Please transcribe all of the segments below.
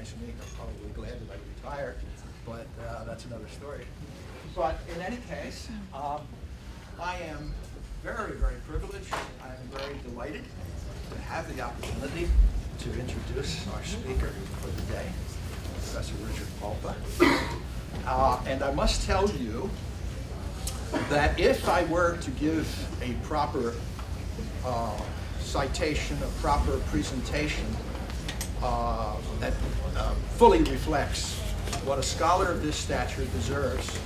me, are probably glad that I retired, but uh, that's another story. But in any case, um, I am very, very privileged. I am very delighted to have the opportunity to introduce our speaker for the day, Professor Richard Alba. Uh, and I must tell you that if I were to give a proper uh, citation, a proper presentation uh, that uh, fully reflects what a scholar of this stature deserves,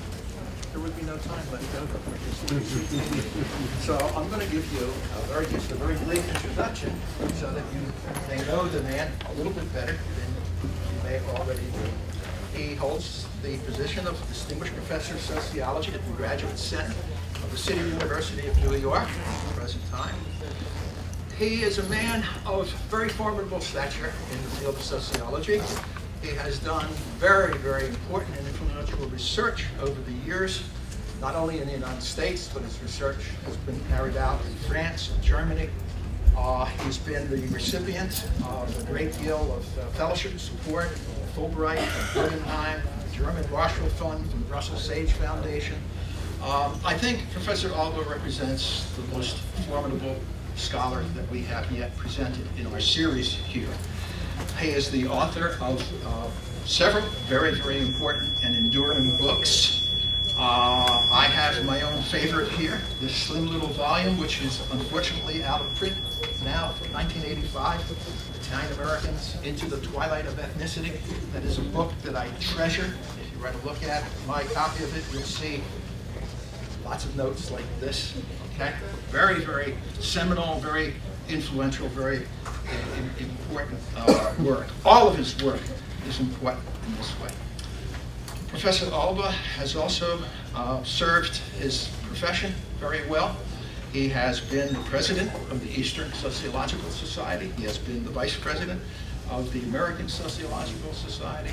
there would be no time left over for his So I'm going to give you a very, just a very brief introduction so that you may know the man a little bit better than you may already do. He holds the position of Distinguished Professor of Sociology at the Graduate Center of the City University of New York at the present time. He is a man of very formidable stature in the field of sociology. He has done very, very important and influential research over the years, not only in the United States, but his research has been carried out in France and Germany. Uh, he's been the recipient of a great deal of uh, fellowship support, Fulbright, Guggenheim, German Marshall Fund, from the Russell Sage Foundation. Um, I think Professor Alba represents the most formidable scholar that we have yet presented in our series here. He is the author of uh, several very, very important and enduring books. Uh, I have my own favorite here, this slim little volume, which is unfortunately out of print now from 1985, Italian Americans Into the Twilight of Ethnicity. That is a book that I treasure. If you were to look at my copy of it, you'll see lots of notes like this, okay? Very, very seminal, very influential, very important uh, work. All of his work is important in this way. Professor Alba has also uh, served his profession very well. He has been the president of the Eastern Sociological Society. He has been the vice president of the American Sociological Society.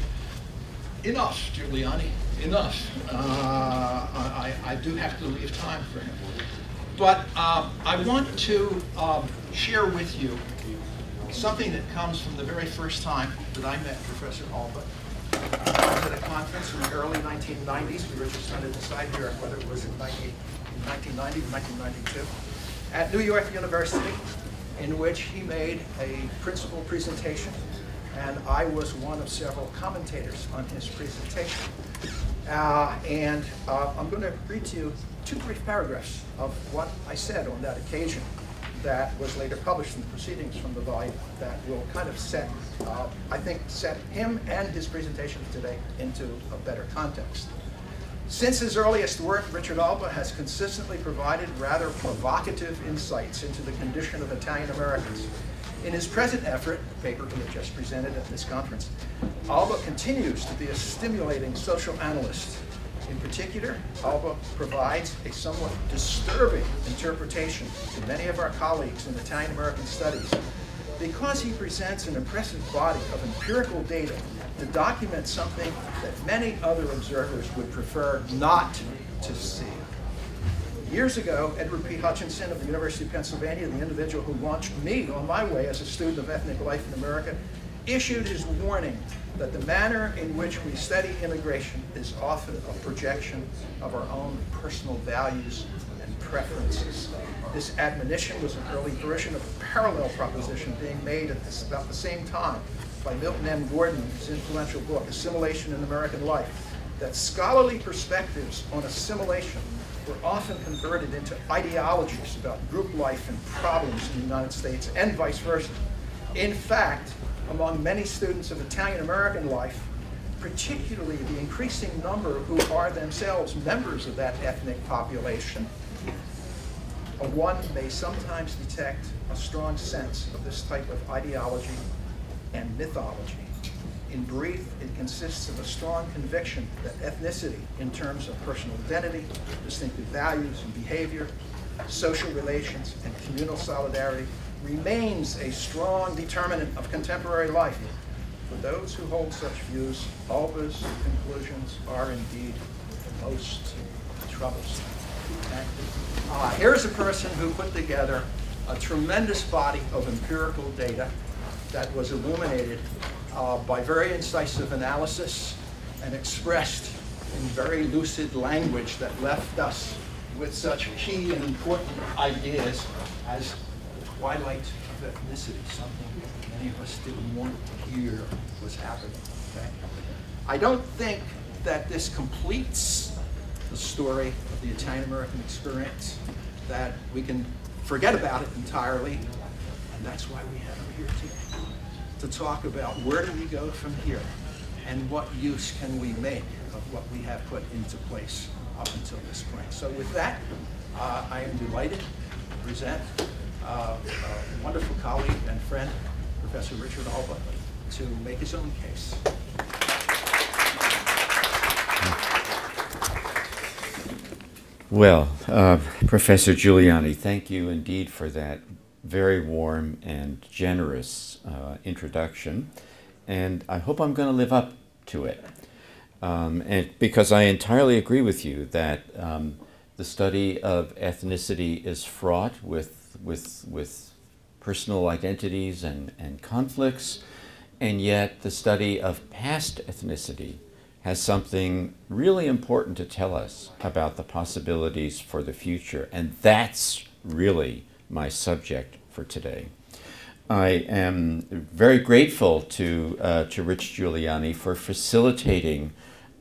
Enough, Juliani, enough. Uh, I, I, do have to leave time for him. But uh, I want to um, share with you something that comes from the very first time that I met Professor Alba. I was at a conference in the early 1990s. We were just trying to decide here whether it was in 1990 or 1992 at New York University, in which he made a principal presentation, and I was one of several commentators on his presentation. Uh, and uh, I'm going to read to you two brief paragraphs of what I said on that occasion that was later published in the proceedings from the volume that will kind of set, uh, I think, set him and his presentation today into a better context. Since his earliest work, Richard Alba has consistently provided rather provocative insights into the condition of Italian Americans. In his present effort, the paper he had just presented at this conference, Alba continues to be a stimulating social analyst in particular, Alba provides a somewhat disturbing interpretation to many of our colleagues in Italian American studies because he presents an impressive body of empirical data to document something that many other observers would prefer not to see. Years ago, Edward P. Hutchinson of the University of Pennsylvania, the individual who launched me on my way as a student of ethnic life in America, issued his warning that the manner in which we study immigration is often a projection of our own personal values and preferences. This admonition was an early version of a parallel proposition being made at this, about the same time by Milton M. Gordon in his influential book, Assimilation in American Life, that scholarly perspectives on assimilation were often converted into ideologies about group life and problems in the United States and vice versa. In fact, among many students of Italian American life, particularly the increasing number who are themselves members of that ethnic population, one may sometimes detect a strong sense of this type of ideology and mythology. In brief, it consists of a strong conviction that ethnicity, in terms of personal identity, distinctive values and behavior, social relations, and communal solidarity, remains a strong determinant of contemporary life. For those who hold such views, Alba's conclusions are indeed most troublesome. Uh, here's a person who put together a tremendous body of empirical data that was illuminated uh, by very incisive analysis and expressed in very lucid language that left us with such key and important ideas as the twilight of ethnicity, something many of us didn't want to hear was happening. Okay? I don't think that this completes the story of the Italian American experience, that we can forget about it entirely, and that's why we have him here today, to talk about where do we go from here, and what use can we make of what we have put into place up until this point. So with that, uh, I am delighted to present uh, a wonderful colleague and friend, Professor Richard Alba, to make his own case. Well, uh, Professor Juliani, thank you indeed for that very warm and generous uh, introduction. And I hope I'm going to live up to it. Um, and because I entirely agree with you that um, the study of ethnicity is fraught with, with, with personal identities and, and conflicts, and yet the study of past ethnicity has something really important to tell us about the possibilities for the future. And that's really my subject for today. I am very grateful to, uh, to Rich Juliani for facilitating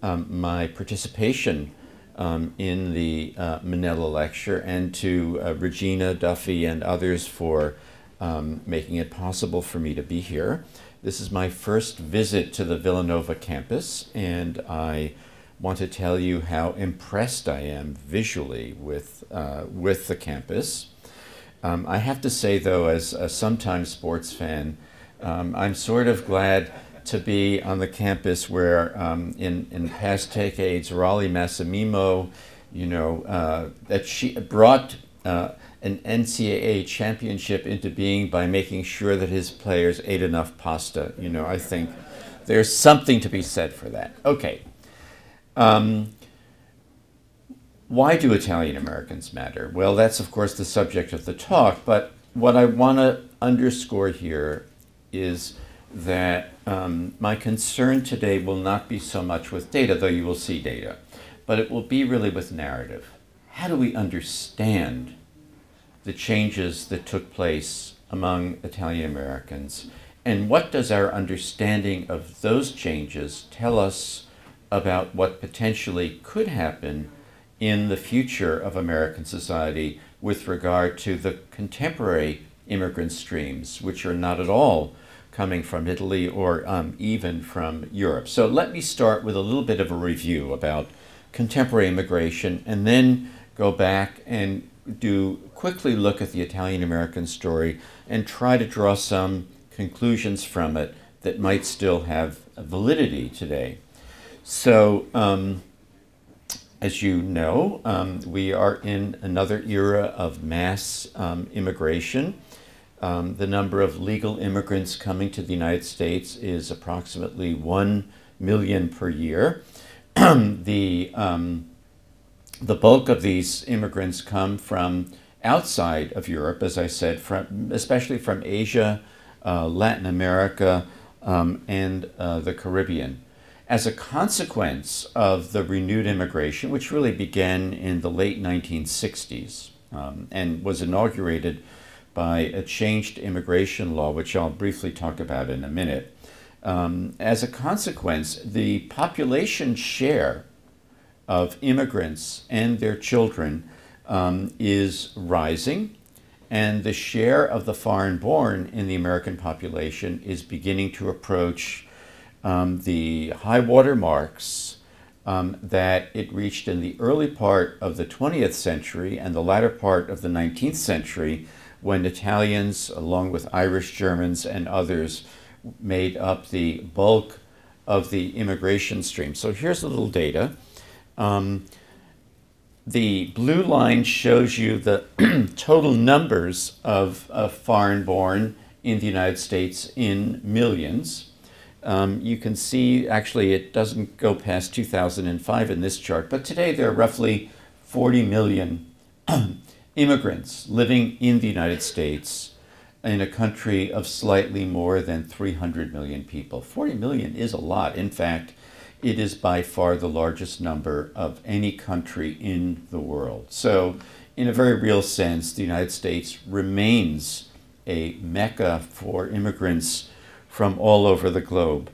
um, my participation um, in the uh, Manila lecture and to uh, Regina Duffy and others for um, making it possible for me to be here. This is my first visit to the Villanova campus, and I want to tell you how impressed I am visually with, uh, with the campus. Um, I have to say, though, as a sometime sports fan, um, I'm sort of glad to be on the campus where, um, in, in past decades, Rollie Massimino, you know, uh, that she brought uh, an NCAA championship into being by making sure that his players ate enough pasta. You know, I think there's something to be said for that. Okay. Um, why do Italian Americans matter? Well, that's of course the subject of the talk, but what I want to underscore here is that um, my concern today will not be so much with data, though you will see data, but it will be really with narrative. How do we understand the changes that took place among Italian Americans. And what does our understanding of those changes tell us about what potentially could happen in the future of American society with regard to the contemporary immigrant streams, which are not at all coming from Italy or um, even from Europe? So let me start with a little bit of a review about contemporary immigration and then go back and do quickly look at the Italian American story and try to draw some conclusions from it that might still have validity today. So, um, as you know, um, we are in another era of mass um, immigration. Um, the number of legal immigrants coming to the United States is approximately 1 million per year. the um, the bulk of these immigrants come from outside of Europe, as I said, from, especially from Asia, uh, Latin America, um, and uh, the Caribbean. As a consequence of the renewed immigration, which really began in the late 1960s um, and was inaugurated by a changed immigration law, which I'll briefly talk about in a minute, um, as a consequence, the population share of immigrants and their children um, is rising, and the share of the foreign born in the American population is beginning to approach um, the high water marks um, that it reached in the early part of the 20th century and the latter part of the 19th century when Italians, along with Irish Germans and others, made up the bulk of the immigration stream. So here's a little data. Um, the blue line shows you the total numbers of, of foreign born in the United States in millions. Um, you can see actually it doesn't go past 2005 in this chart, but today there are roughly 40 million immigrants living in the United States in a country of slightly more than 300 million people. 40 million is a lot. In fact, it is by far the largest number of any country in the world. So, in a very real sense, the United States remains a mecca for immigrants from all over the globe.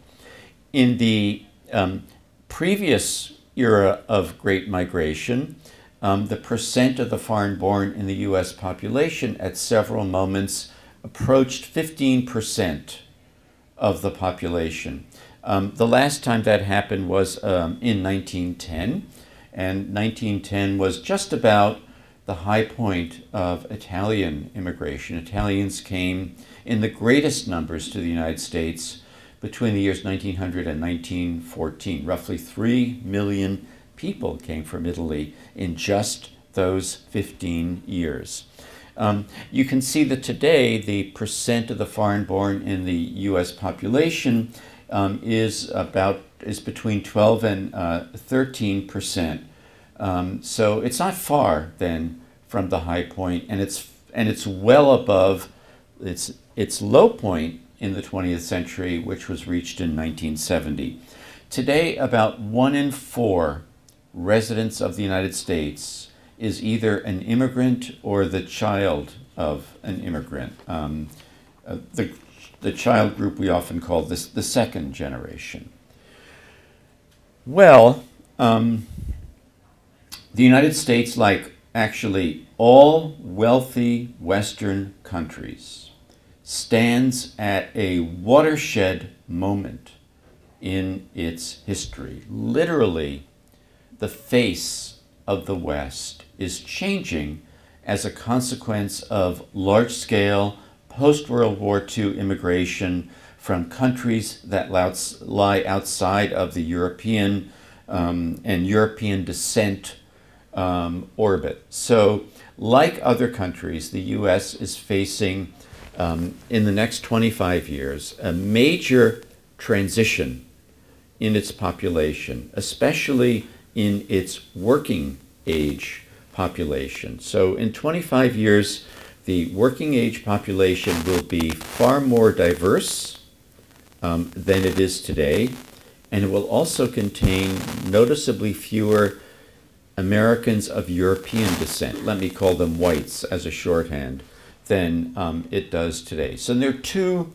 In the um, previous era of great migration, um, the percent of the foreign born in the US population at several moments approached 15% of the population. Um, the last time that happened was um, in 1910, and 1910 was just about the high point of Italian immigration. Italians came in the greatest numbers to the United States between the years 1900 and 1914. Roughly 3 million people came from Italy in just those 15 years. Um, you can see that today the percent of the foreign born in the U.S. population um, is about is between 12 and uh, 13 percent. Um, so it's not far then from the high point, and it's and it's well above its its low point in the 20th century, which was reached in 1970. Today, about one in four residents of the United States is either an immigrant or the child of an immigrant. Um, uh, the, the child group we often call this the second generation. Well, um, the United States, like actually all wealthy Western countries, stands at a watershed moment in its history. Literally, the face of the West is changing as a consequence of large scale post World War II immigration from countries that lie outside of the European um, and European descent um, orbit. So, like other countries, the US is facing um, in the next 25 years a major transition in its population, especially in its working age population. So in 25 years, the working age population will be far more diverse um, than it is today, and it will also contain noticeably fewer Americans of European descent, let me call them whites as a shorthand, than um, it does today. So there are two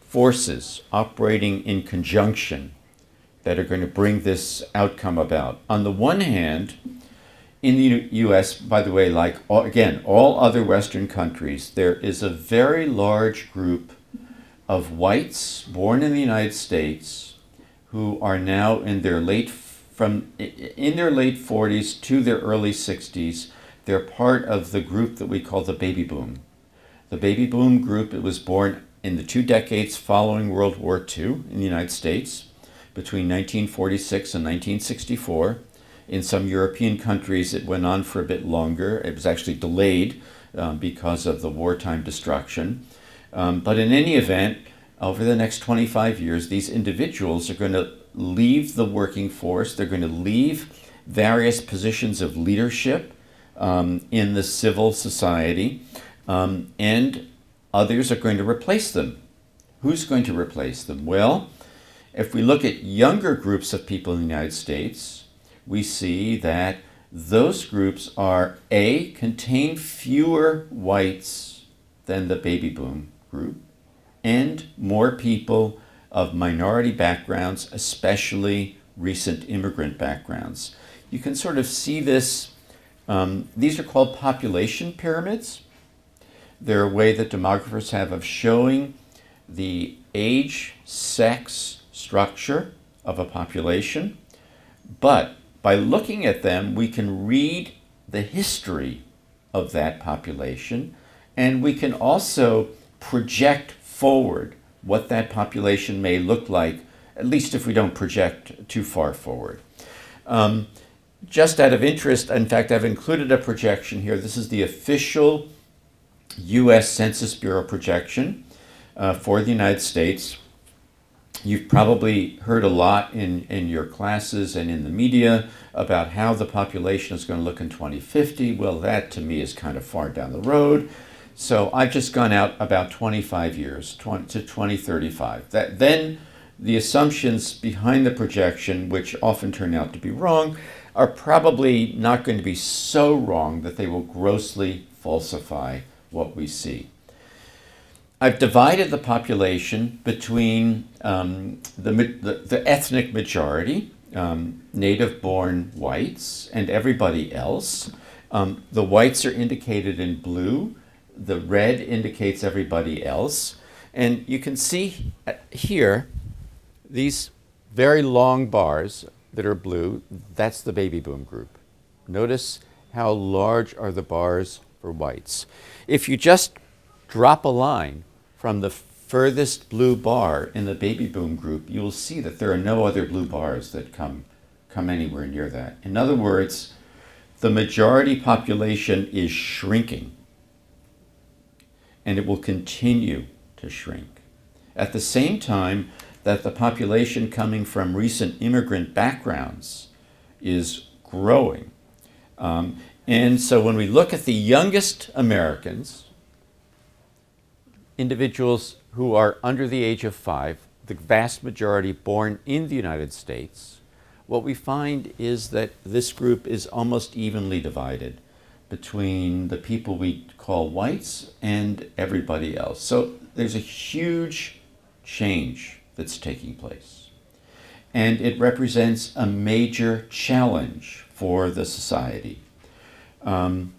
forces operating in conjunction that are going to bring this outcome about. On the one hand, in the US, by the way, like all, again, all other Western countries, there is a very large group of whites born in the United States who are now in their late from in their late 40s to their early 60s. They're part of the group that we call the baby boom. The baby boom group it was born in the two decades following World War II in the United States between 1946 and 1964. In some European countries, it went on for a bit longer. It was actually delayed um, because of the wartime destruction. Um, but in any event, over the next 25 years, these individuals are going to leave the working force. They're going to leave various positions of leadership um, in the civil society, um, and others are going to replace them. Who's going to replace them? Well, if we look at younger groups of people in the United States, we see that those groups are A, contain fewer whites than the baby boom group, and more people of minority backgrounds, especially recent immigrant backgrounds. You can sort of see this. Um, these are called population pyramids. They're a way that demographers have of showing the age, sex, structure of a population, but by looking at them, we can read the history of that population, and we can also project forward what that population may look like, at least if we don't project too far forward. Um, just out of interest, in fact, I've included a projection here. This is the official US Census Bureau projection uh, for the United States You've probably heard a lot in, in your classes and in the media about how the population is going to look in 2050. Well, that to me is kind of far down the road. So I've just gone out about 25 years 20, to 2035. That, then the assumptions behind the projection, which often turn out to be wrong, are probably not going to be so wrong that they will grossly falsify what we see. I've divided the population between um, the, the, the, ethnic majority, um, native born whites, and everybody else. Um, the whites are indicated in blue, the red indicates everybody else. And you can see here these very long bars that are blue, that's the baby boom group. Notice how large are the bars for whites. If you just drop a line from the furthest blue bar in the baby boom group, you will see that there are no other blue bars that come, come anywhere near that. In other words, the majority population is shrinking and it will continue to shrink. At the same time that the population coming from recent immigrant backgrounds is growing. Um, and so when we look at the youngest Americans, individuals who are under the age of five, the vast majority born in the United States, what we find is that this group is almost evenly divided between the people we call whites and everybody else. So there's a huge change that's taking place. And it represents a major challenge for the society. Um,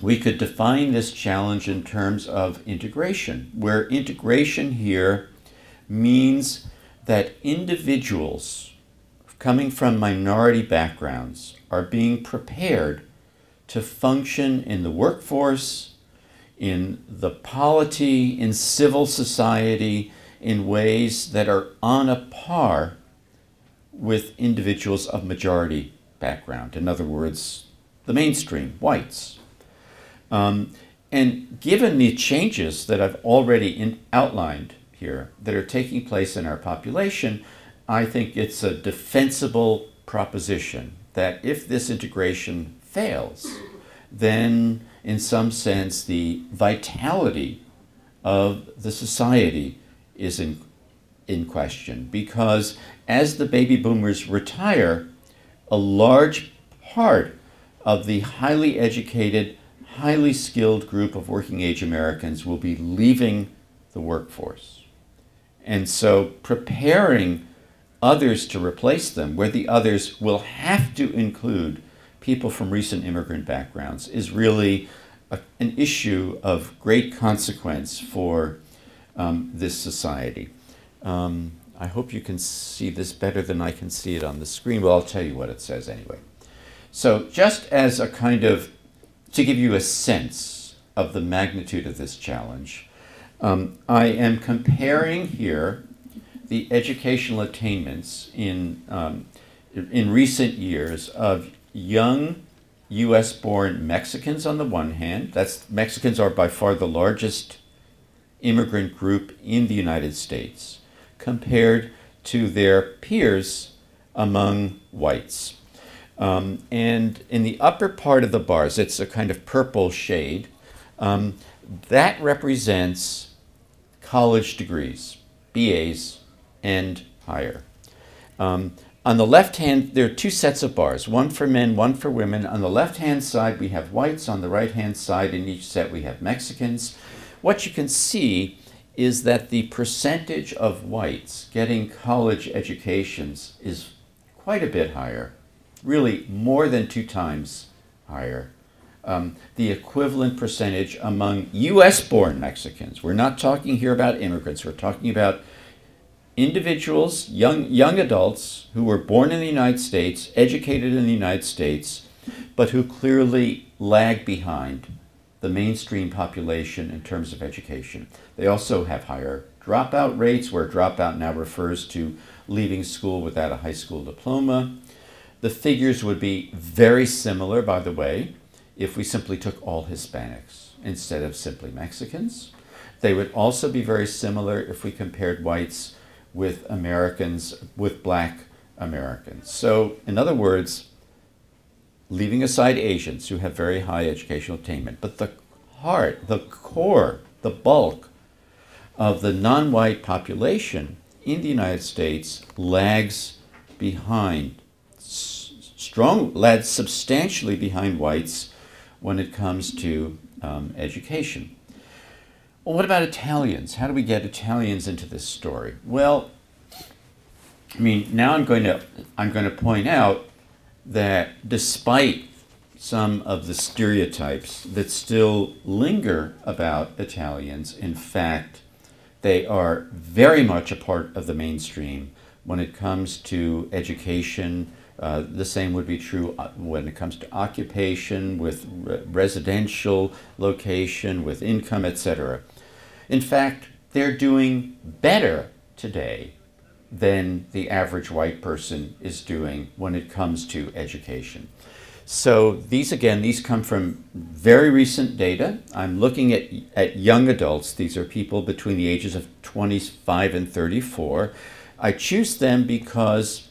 we could define this challenge in terms of integration, where integration here means that individuals coming from minority backgrounds are being prepared to function in the workforce, in the polity, in civil society, in ways that are on a par with individuals of majority background. In other words, the mainstream, whites. Um, and given the changes that I've already in, outlined here that are taking place in our population, I think it's a defensible proposition that if this integration fails, then in some sense the vitality of the society is in, in question. Because as the baby boomers retire, a large part of the highly educated highly skilled group of working age Americans will be leaving the workforce. And so preparing others to replace them, where the others will have to include people from recent immigrant backgrounds, is really a, an issue of great consequence for um, this society. Um, I hope you can see this better than I can see it on the screen. Well, I'll tell you what it says anyway. So, just as a kind of to give you a sense of the magnitude of this challenge, um, I am comparing here the educational attainments in, um, in recent years of young US born Mexicans on the one hand, that's Mexicans are by far the largest immigrant group in the United States compared to their peers among whites. Um, and in the upper part of the bars, it's a kind of purple shade. Um, that represents college degrees, BAs, and higher. Um, on the left hand, there are two sets of bars, one for men, one for women. On the left hand side, we have whites. On the right hand side, in each set, we have Mexicans. What you can see is that the percentage of whites getting college educations is quite a bit higher really more than two times higher. Um, the equivalent percentage among US born Mexicans. We're not talking here about immigrants, we're talking about individuals, young, young adults who were born in the United States, educated in the United States, but who clearly lag behind the mainstream population in terms of education. They also have higher dropout rates, where dropout now refers to leaving school without a high school diploma. The figures would be very similar, by the way, if we simply took all Hispanics instead of simply Mexicans. They would also be very similar if we compared whites with Americans, with black Americans. So, in other words, leaving aside Asians who have very high educational attainment, but the heart, the core, the bulk of the non white population in the United States lags behind, strong, lags substantially behind whites when it comes to um, education. Well, what about Italians? How do we get Italians into this story? Well, I mean, now I'm going to I'm going to point out that despite some of the stereotypes that still linger about Italians, in fact, they are very much a part of the mainstream when it comes to education. Uh, the same would be true uh, when it comes to occupation, with re- residential location, with income, etc. In fact, they're doing better today than the average white person is doing when it comes to education. So these again, these come from very recent data. I'm looking at, at young adults. These are people between the ages of 25 and 34. I choose them because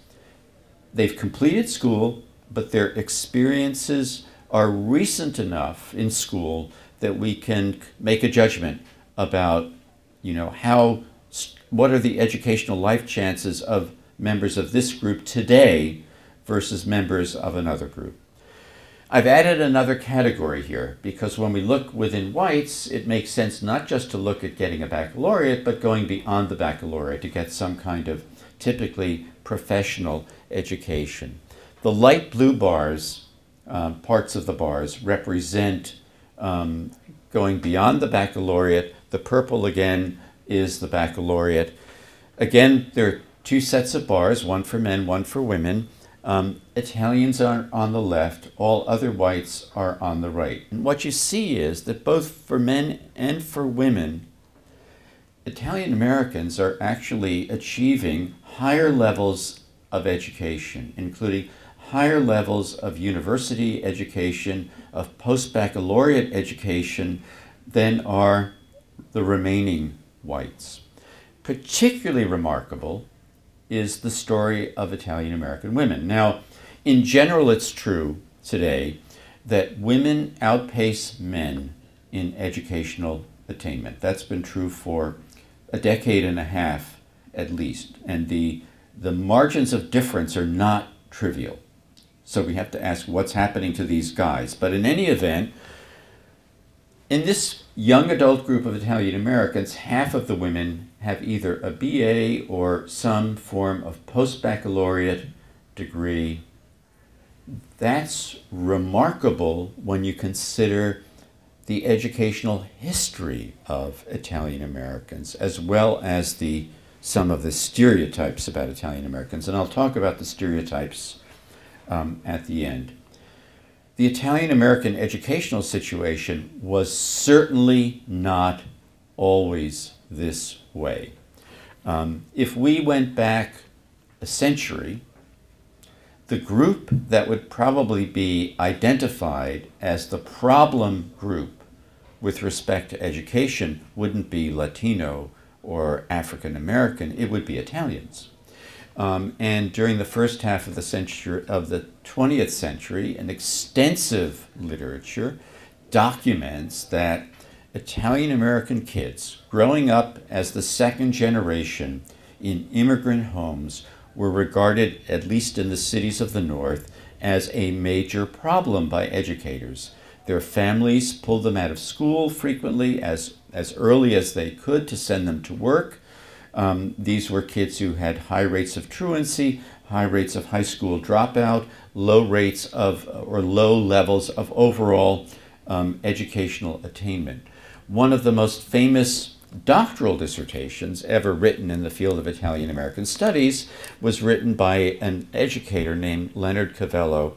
they've completed school, but their experiences are recent enough in school that we can make a judgment about, you know, how what are the educational life chances of members of this group today versus members of another group. I've added another category here because when we look within whites, it makes sense not just to look at getting a baccalaureate, but going beyond the baccalaureate to get some kind of typically professional education. The light blue bars, uh, parts of the bars, represent um, going beyond the baccalaureate. The purple again is the baccalaureate. Again, there are two sets of bars, one for men, one for women. Um, Italians are on the left, all other whites are on the right. And what you see is that both for men and for women, Italian Americans are actually achieving higher levels of education, including higher levels of university education, of post baccalaureate education, than are the remaining whites. Particularly remarkable is the story of Italian American women. Now, in general, it's true today that women outpace men in educational attainment. That's been true for a decade and a half at least, and the, the margins of difference are not trivial. So we have to ask what's happening to these guys. But in any event, in this young adult group of Italian Americans, half of the women have either a BA or some form of post baccalaureate degree. That's remarkable when you consider the educational history of Italian Americans, as well as the some of the stereotypes about Italian Americans. And I'll talk about the stereotypes um, at the end the Italian American educational situation was certainly not always this way. Um, if we went back a century, the group that would probably be identified as the problem group with respect to education wouldn't be Latino or African American, it would be Italians. Um, and during the first half of the century of the 20th century, an extensive literature documents that Italian American kids growing up as the second generation in immigrant homes were regarded, at least in the cities of the North, as a major problem by educators. Their families pulled them out of school frequently as, as early as they could to send them to work. Um, these were kids who had high rates of truancy, high rates of high school dropout, low rates of or low levels of overall um, educational attainment. One of the most famous doctoral dissertations ever written in the field of Italian American studies was written by an educator named Leonard Covello,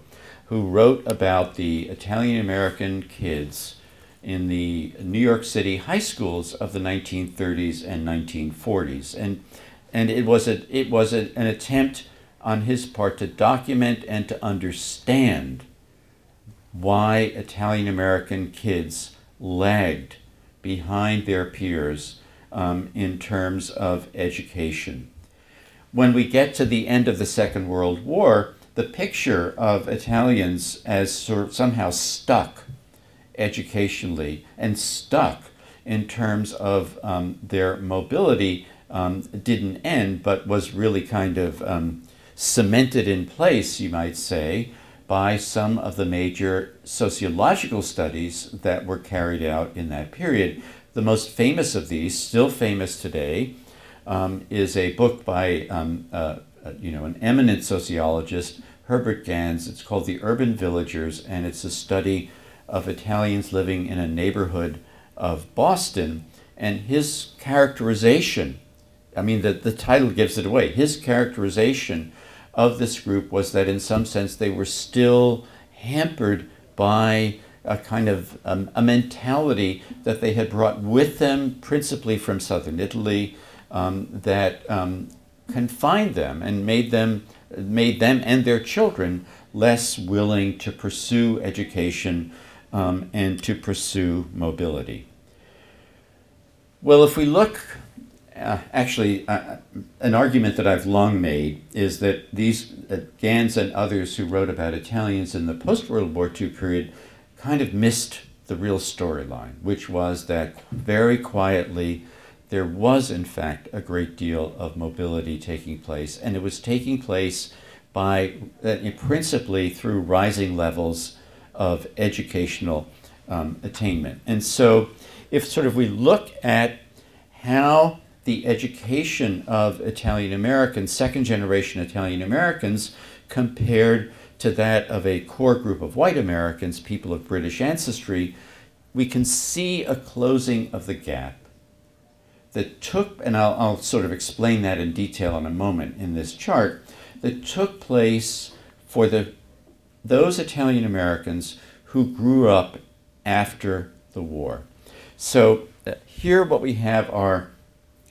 who wrote about the Italian American kids in the New York City high schools of the 1930s and 1940s. And, and it was, a, it was a, an attempt on his part to document and to understand why Italian American kids lagged behind their peers um, in terms of education. when we get to the end of the Second World War, the picture of Italians as sort of somehow stuck educationally and stuck in terms of um, their mobility um, didn't end, but was really kind of um, cemented in place, you might say, by some of the major sociological studies that were carried out in that period. The most famous of these, still famous today, um, is a book by um, uh, uh, you know an eminent sociologist, Herbert Gans. It's called The Urban Villagers, and it's a study of Italians living in a neighborhood of Boston. And his characterization, I mean, the, the title gives it away. His characterization of this group was that in some sense they were still hampered by a kind of um, a mentality that they had brought with them, principally from southern Italy, um, that um, confined them and made them made them and their children less willing to pursue education um, and to pursue mobility. Well, if we look, uh, actually, uh, an argument that I've long made is that these uh, Gans and others who wrote about Italians in the post World War II period kind of missed the real storyline, which was that very quietly there was, in fact, a great deal of mobility taking place, and it was taking place by uh, principally through rising levels of educational um, attainment. And so, if sort of we look at how the education of Italian Americans, second generation Italian Americans, compared to that of a core group of white Americans, people of British ancestry, we can see a closing of the gap that took, and I'll, I'll sort of explain that in detail in a moment in this chart, that took place for the, those Italian Americans who grew up after the war. So uh, here what we have are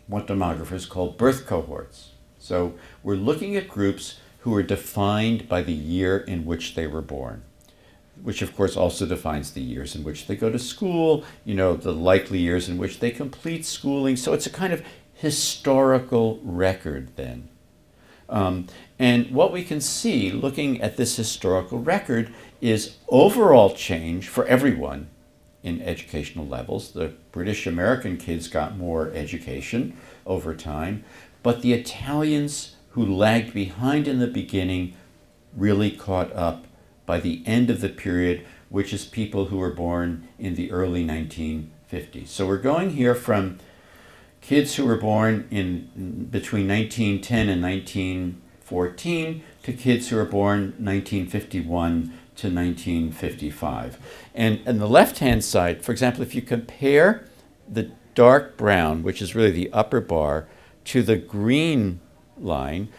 what demographers call birth cohorts. So we're looking at groups who are defined by the year in which they were born, which of course also defines the years in which they go to school, you know, the likely years in which they complete schooling. So it's a kind of historical record then. Um, and what we can see looking at this historical record is overall change for everyone in educational levels. The British American kids got more education over time, but the Italians who lagged behind in the beginning really caught up by the end of the period, which is people who were born in the early 1950s. So we're going here from kids who were born in between 1910 and 1914 to kids who were born 1951 to 1955. And on the left hand side, for example, if you compare the dark brown, which is really the upper bar, to the green line,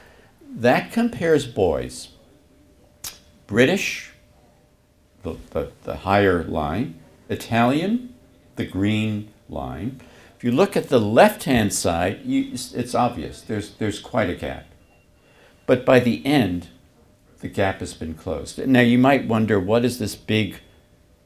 that compares boys. British, the, the, the higher line, Italian, the green line, if you look at the left-hand side, you, it's obvious. There's, there's quite a gap. But by the end, the gap has been closed. Now you might wonder, what is this big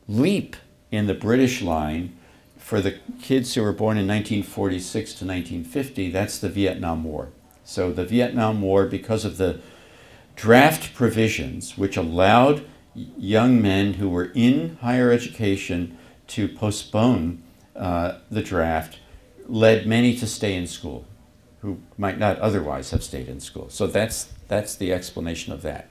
leap in the British line for the kids who were born in 1946 to 1950? That's the Vietnam War. So the Vietnam War, because of the draft provisions, which allowed young men who were in higher education to postpone uh, the draft, led many to stay in school who might not otherwise have stayed in school. So that's, that's the explanation of that.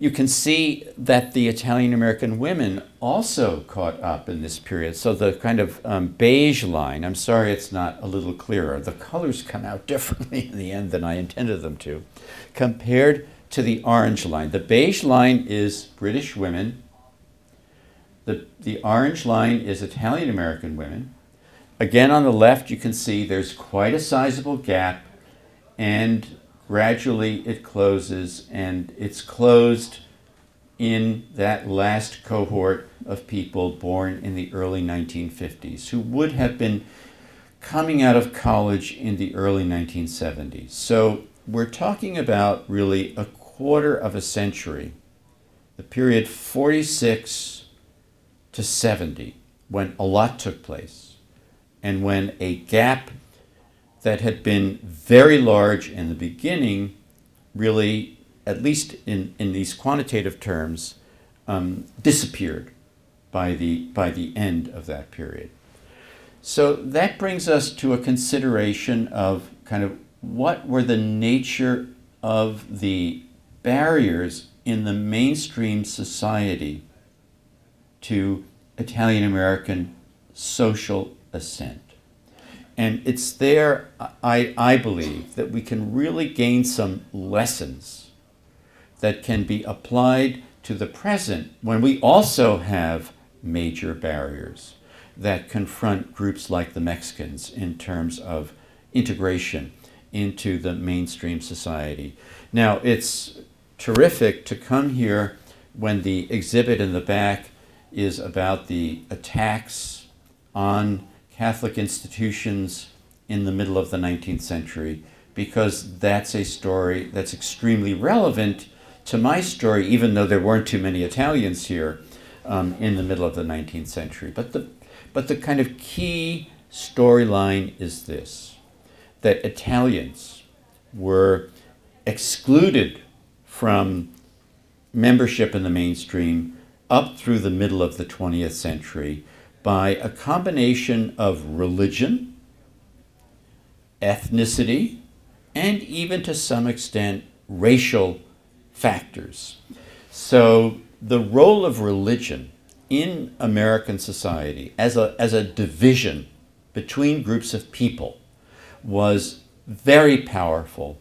You can see that the Italian American women also caught up in this period. So the kind of um, beige line, I'm sorry it's not a little clearer, the colors come out differently in the end than I intended them to, compared to the orange line. The beige line is British women, the, the orange line is Italian American women, Again, on the left, you can see there's quite a sizable gap, and gradually it closes, and it's closed in that last cohort of people born in the early 1950s who would have been coming out of college in the early 1970s. So we're talking about really a quarter of a century, the period 46 to 70, when a lot took place and when a gap that had been very large in the beginning, really, at least in, in these quantitative terms, um, disappeared by the, by the end of that period. So that brings us to a consideration of kind of what were the nature of the barriers in the mainstream society to Italian American social ascent. And it's there, I, I believe, that we can really gain some lessons that can be applied to the present when we also have major barriers that confront groups like the Mexicans in terms of integration into the mainstream society. Now, it's terrific to come here when the exhibit in the back is about the attacks on Catholic institutions in the middle of the 19th century, because that's a story that's extremely relevant to my story, even though there weren't too many Italians here um, in the middle of the 19th century. But the, but the kind of key storyline is this that Italians were excluded from membership in the mainstream up through the middle of the 20th century by a combination of religion, ethnicity, and even to some extent racial factors. So the role of religion in American society as a, as a division between groups of people was very powerful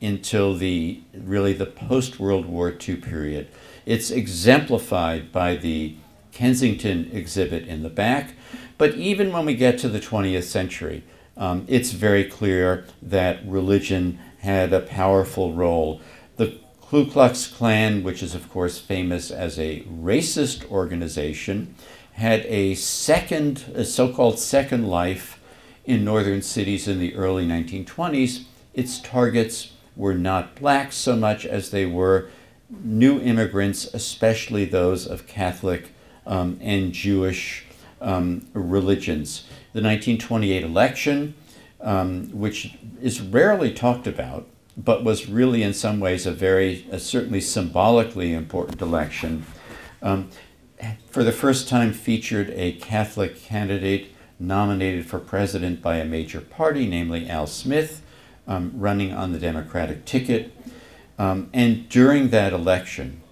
until the really the post World War II period. It's exemplified by the Kensington exhibit in the back, but even when we get to the 20th century, um, it's very clear that religion had a powerful role. The Ku Klux Klan, which is of course famous as a racist organization, had a second, a so-called second life in northern cities in the early 1920s. Its targets were not blacks so much as they were new immigrants, especially those of Catholic um, and Jewish um, religions. The 1928 election, um, which is rarely talked about, but was really in some ways a very, a certainly symbolically important election, um, for the first time featured a Catholic candidate nominated for president by a major party, namely Al Smith, um, running on the Democratic ticket. Um, and during that election,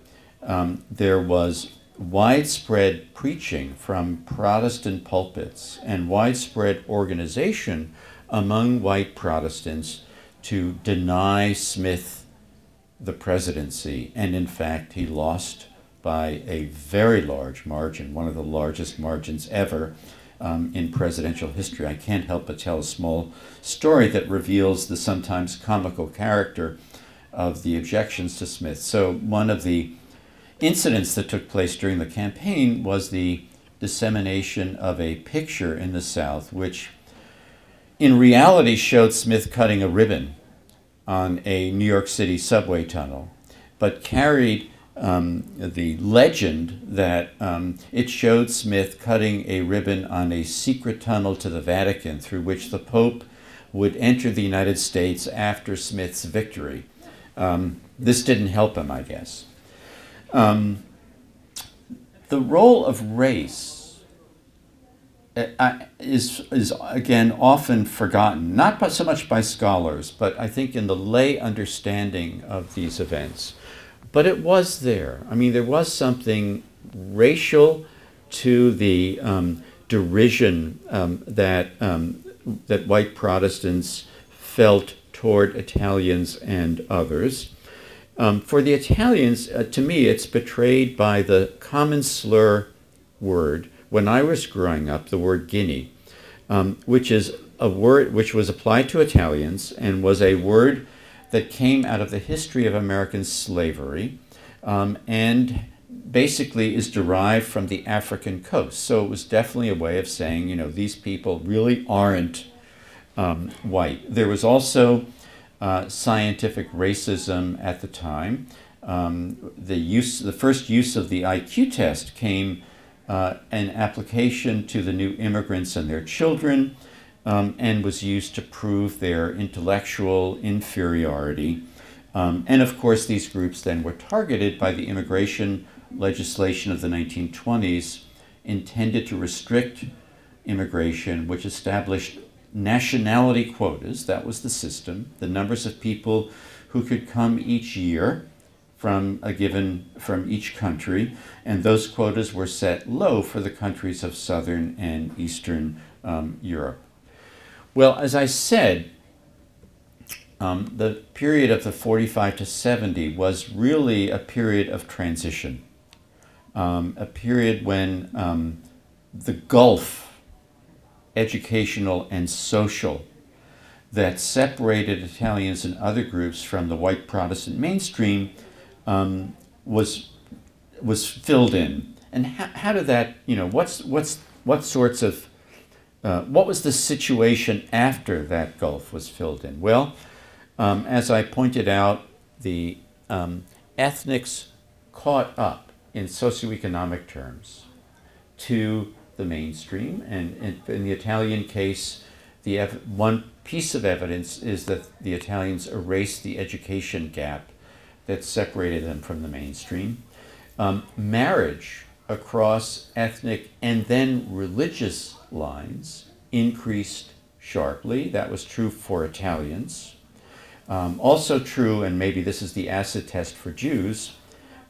there was widespread preaching from Protestant pulpits and widespread organization among white Protestants to deny Smith the presidency. And in fact, he lost by a very large margin, one of the largest margins ever um, in presidential history. I can't help but tell a small story that reveals the sometimes comical character of the objections to Smith. So, one of the incidents that took place during the campaign was the dissemination of a picture in the South, which in reality showed Smith cutting a ribbon on a New York City subway tunnel, but carried um, the legend that um, it showed Smith cutting a ribbon on a secret tunnel to the Vatican through which the Pope would enter the United States after Smith's victory. Um, this didn't help him, I guess. Um, the role of race uh, is, is again often forgotten, not so much by scholars, but I think in the lay understanding of these events. But it was there. I mean, there was something racial to the um, derision um, that, um, that white Protestants felt toward Italians and others. Um, for the Italians, uh, to me, it's betrayed by the common slur word. When I was growing up, the word guinea, um, which is a word which was applied to Italians and was a word that came out of the history of American slavery um, and basically is derived from the African coast. So it was definitely a way of saying, you know, these people really aren't um, white. There was also uh, scientific racism at the time. Um, the use, the first use of the IQ test came uh, an application to the new immigrants and their children um, and was used to prove their intellectual inferiority. Um, and of course, these groups then were targeted by the immigration legislation of the 1920s, intended to restrict immigration, which established nationality quotas. That was the system. The numbers of people who could come each year from a given from each country, and those quotas were set low for the countries of southern and eastern um, Europe. Well, as I said, um, the period of the 45 to 70 was really a period of transition, um, a period when um, the gulf, educational and social, that separated Italians and other groups from the white Protestant mainstream um, was was filled in. And how, how did that, you know, what's what's what sorts of uh, what was the situation after that gulf was filled in? Well, um, as I pointed out, the um, ethnics caught up in socioeconomic terms to the mainstream, and in, the Italian case, the one piece of evidence is that the Italians erased the education gap that separated them from the mainstream. Um, marriage across ethnic and then religious lines increased sharply. That was true for Italians. Um, also true, and maybe this is the acid test for Jews,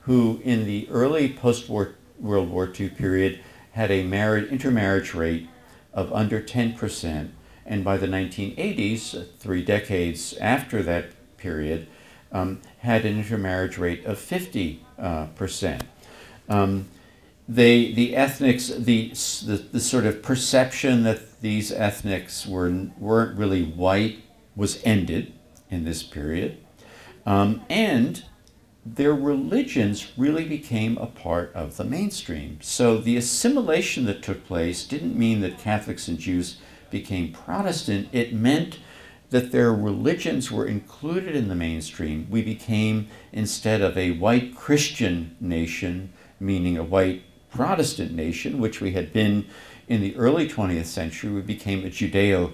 who in the early post-war World War II period had a intermarriage rate of under 10%, and by the 1980s, three decades after that period, um, had an intermarriage rate of 50. Uh, percent. Um, they, the ethnics, the, the, the, sort of perception that these ethnics were, weren't really white was ended in this period. Um, and their religions really became a part of the mainstream. So the assimilation that took place didn't mean that Catholics and Jews became Protestant, it meant that their religions were included in the mainstream, we became, instead of a white Christian nation, meaning a white Protestant nation, which we had been in the early 20th century, we became a Judeo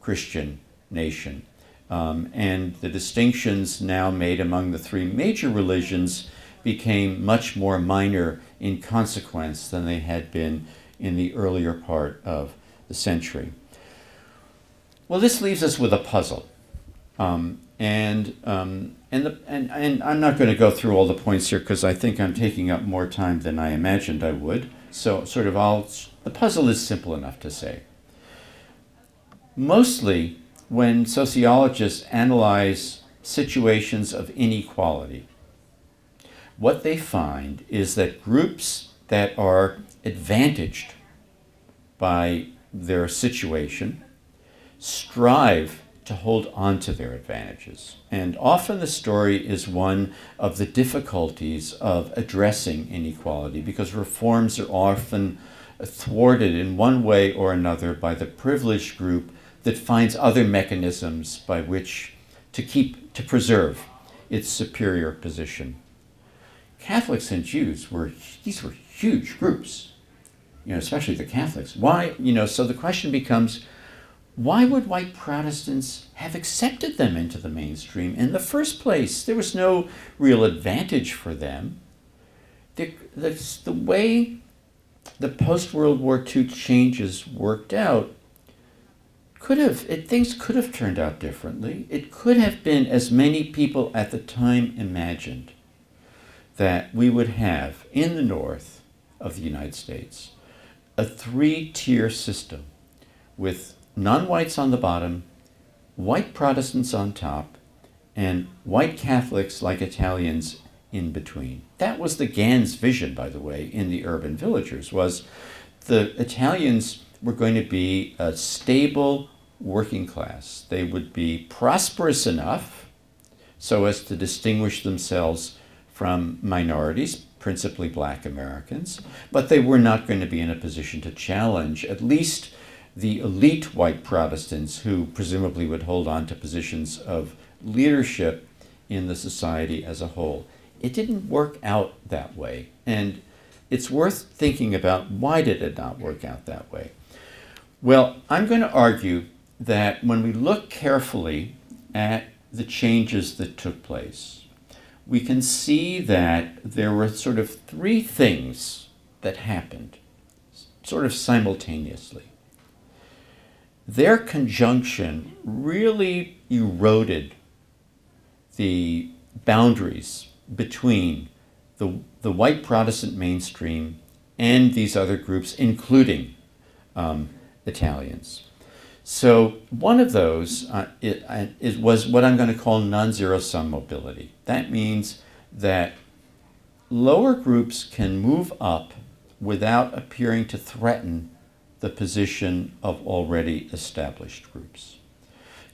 Christian nation. Um, and the distinctions now made among the three major religions became much more minor in consequence than they had been in the earlier part of the century. Well, this leaves us with a puzzle. Um, and, um, and, the, and, and I'm not going to go through all the points here because I think I'm taking up more time than I imagined I would. So, sort of, I'll, the puzzle is simple enough to say. Mostly, when sociologists analyze situations of inequality, what they find is that groups that are advantaged by their situation strive to hold on to their advantages. And often the story is one of the difficulties of addressing inequality because reforms are often thwarted in one way or another by the privileged group that finds other mechanisms by which to keep to preserve its superior position. Catholics and Jews were these were huge groups, you know, especially the Catholics. Why, you know, so the question becomes why would white Protestants have accepted them into the mainstream in the first place? There was no real advantage for them. The, the, the way the post World War II changes worked out could have, it, things could have turned out differently. It could have been, as many people at the time imagined, that we would have in the north of the United States a three tier system with non whites on the bottom, white Protestants on top, and white Catholics like Italians in between. That was the Gans vision, by the way, in the urban villagers, was the Italians were going to be a stable working class. They would be prosperous enough so as to distinguish themselves from minorities, principally black Americans, but they were not going to be in a position to challenge, at least the elite white Protestants who presumably would hold on to positions of leadership in the society as a whole. It didn't work out that way. And it's worth thinking about why did it not work out that way? Well, I'm going to argue that when we look carefully at the changes that took place, we can see that there were sort of three things that happened sort of simultaneously. Their conjunction really eroded the boundaries between the, the white Protestant mainstream and these other groups, including um, Italians. So one of those uh, it, it was what I'm going to call non-zero sum mobility. That means that lower groups can move up without appearing to threaten the position of already established groups.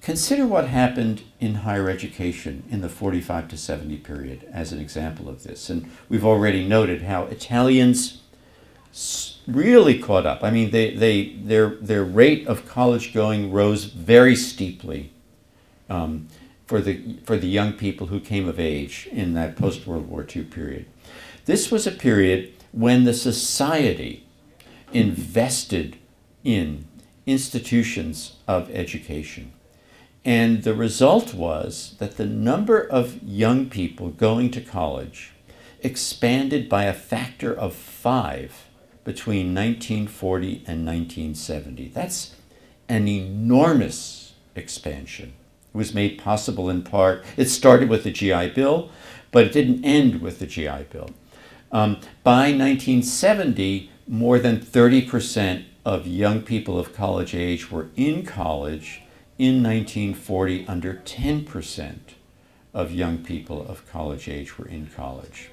Consider what happened in higher education in the 45 to 70 period as an example of this. And we've already noted how Italians really caught up. I mean, they, they, their, their rate of college going rose very steeply um, for, the, for the young people who came of age in that post World War II period. This was a period when the society invested in institutions of education. And the result was that the number of young people going to college expanded by a factor of five between 1940 and 1970. That's an enormous expansion. It was made possible in part, it started with the GI Bill, but it didn't end with the GI Bill. Um, by 1970, more than 30% of young people of college age were in college. In 1940, under 10% of young people of college age were in college.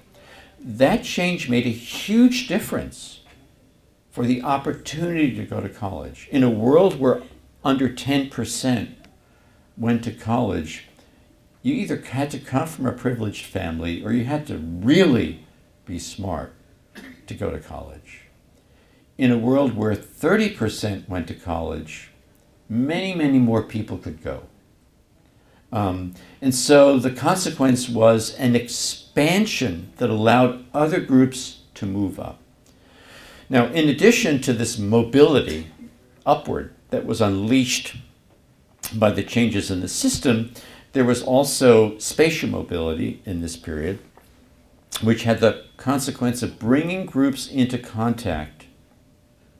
That change made a huge difference for the opportunity to go to college. In a world where under 10% went to college, you either had to come from a privileged family or you had to really be smart to go to college. In a world where 30% went to college, many, many more people could go. Um, and so the consequence was an expansion that allowed other groups to move up. Now, in addition to this mobility upward that was unleashed by the changes in the system, there was also spatial mobility in this period which had the consequence of bringing groups into contact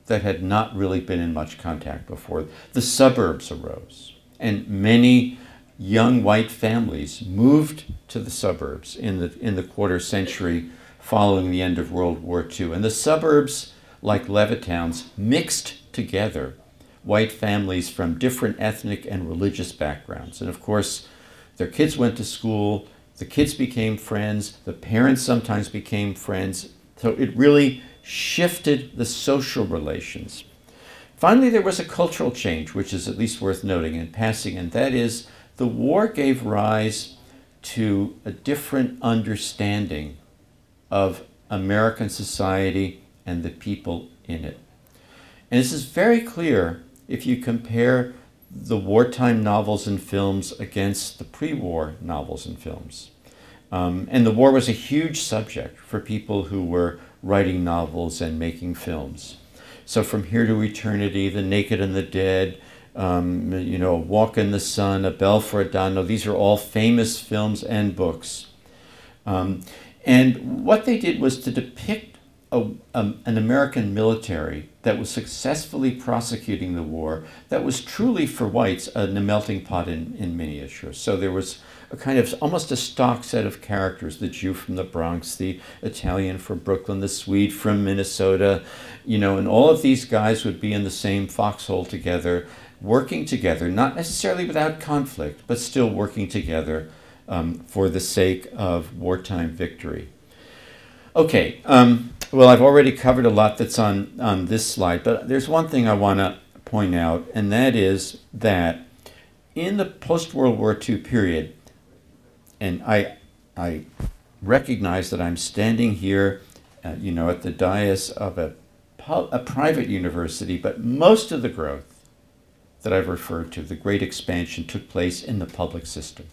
that had not really been in much contact before. The suburbs arose, and many young white families moved to the suburbs in the, in the quarter century following the end of World War II. And the suburbs, like Levittown's, mixed together white families from different ethnic and religious backgrounds. And of course, their kids went to school, the kids became friends, the parents sometimes became friends. So it really shifted the social relations. Finally, there was a cultural change, which is at least worth noting in passing, and that is the war gave rise to a different understanding of American society and the people in it. And this is very clear if you compare the wartime novels and films against the pre war novels and films. Um, and the war was a huge subject for people who were writing novels and making films. So, From Here to Eternity, The Naked and the Dead, um, you know, Walk in the Sun, A Bell for Adano, these are all famous films and books. Um, and what they did was to depict a, a, an American military that was successfully prosecuting the war that was truly for whites a melting pot in, in miniature. So there was a kind of almost a stock set of characters the Jew from the Bronx, the Italian from Brooklyn, the Swede from Minnesota, you know, and all of these guys would be in the same foxhole together, working together, not necessarily without conflict, but still working together um, for the sake of wartime victory. Okay, um, well, I've already covered a lot that's on, on this slide, but there's one thing I want to point out, and that is that in the post World War II period, and I, I recognize that I'm standing here, uh, you know, at the dais of a, a private university, but most of the growth that I've referred to, the great expansion, took place in the public system.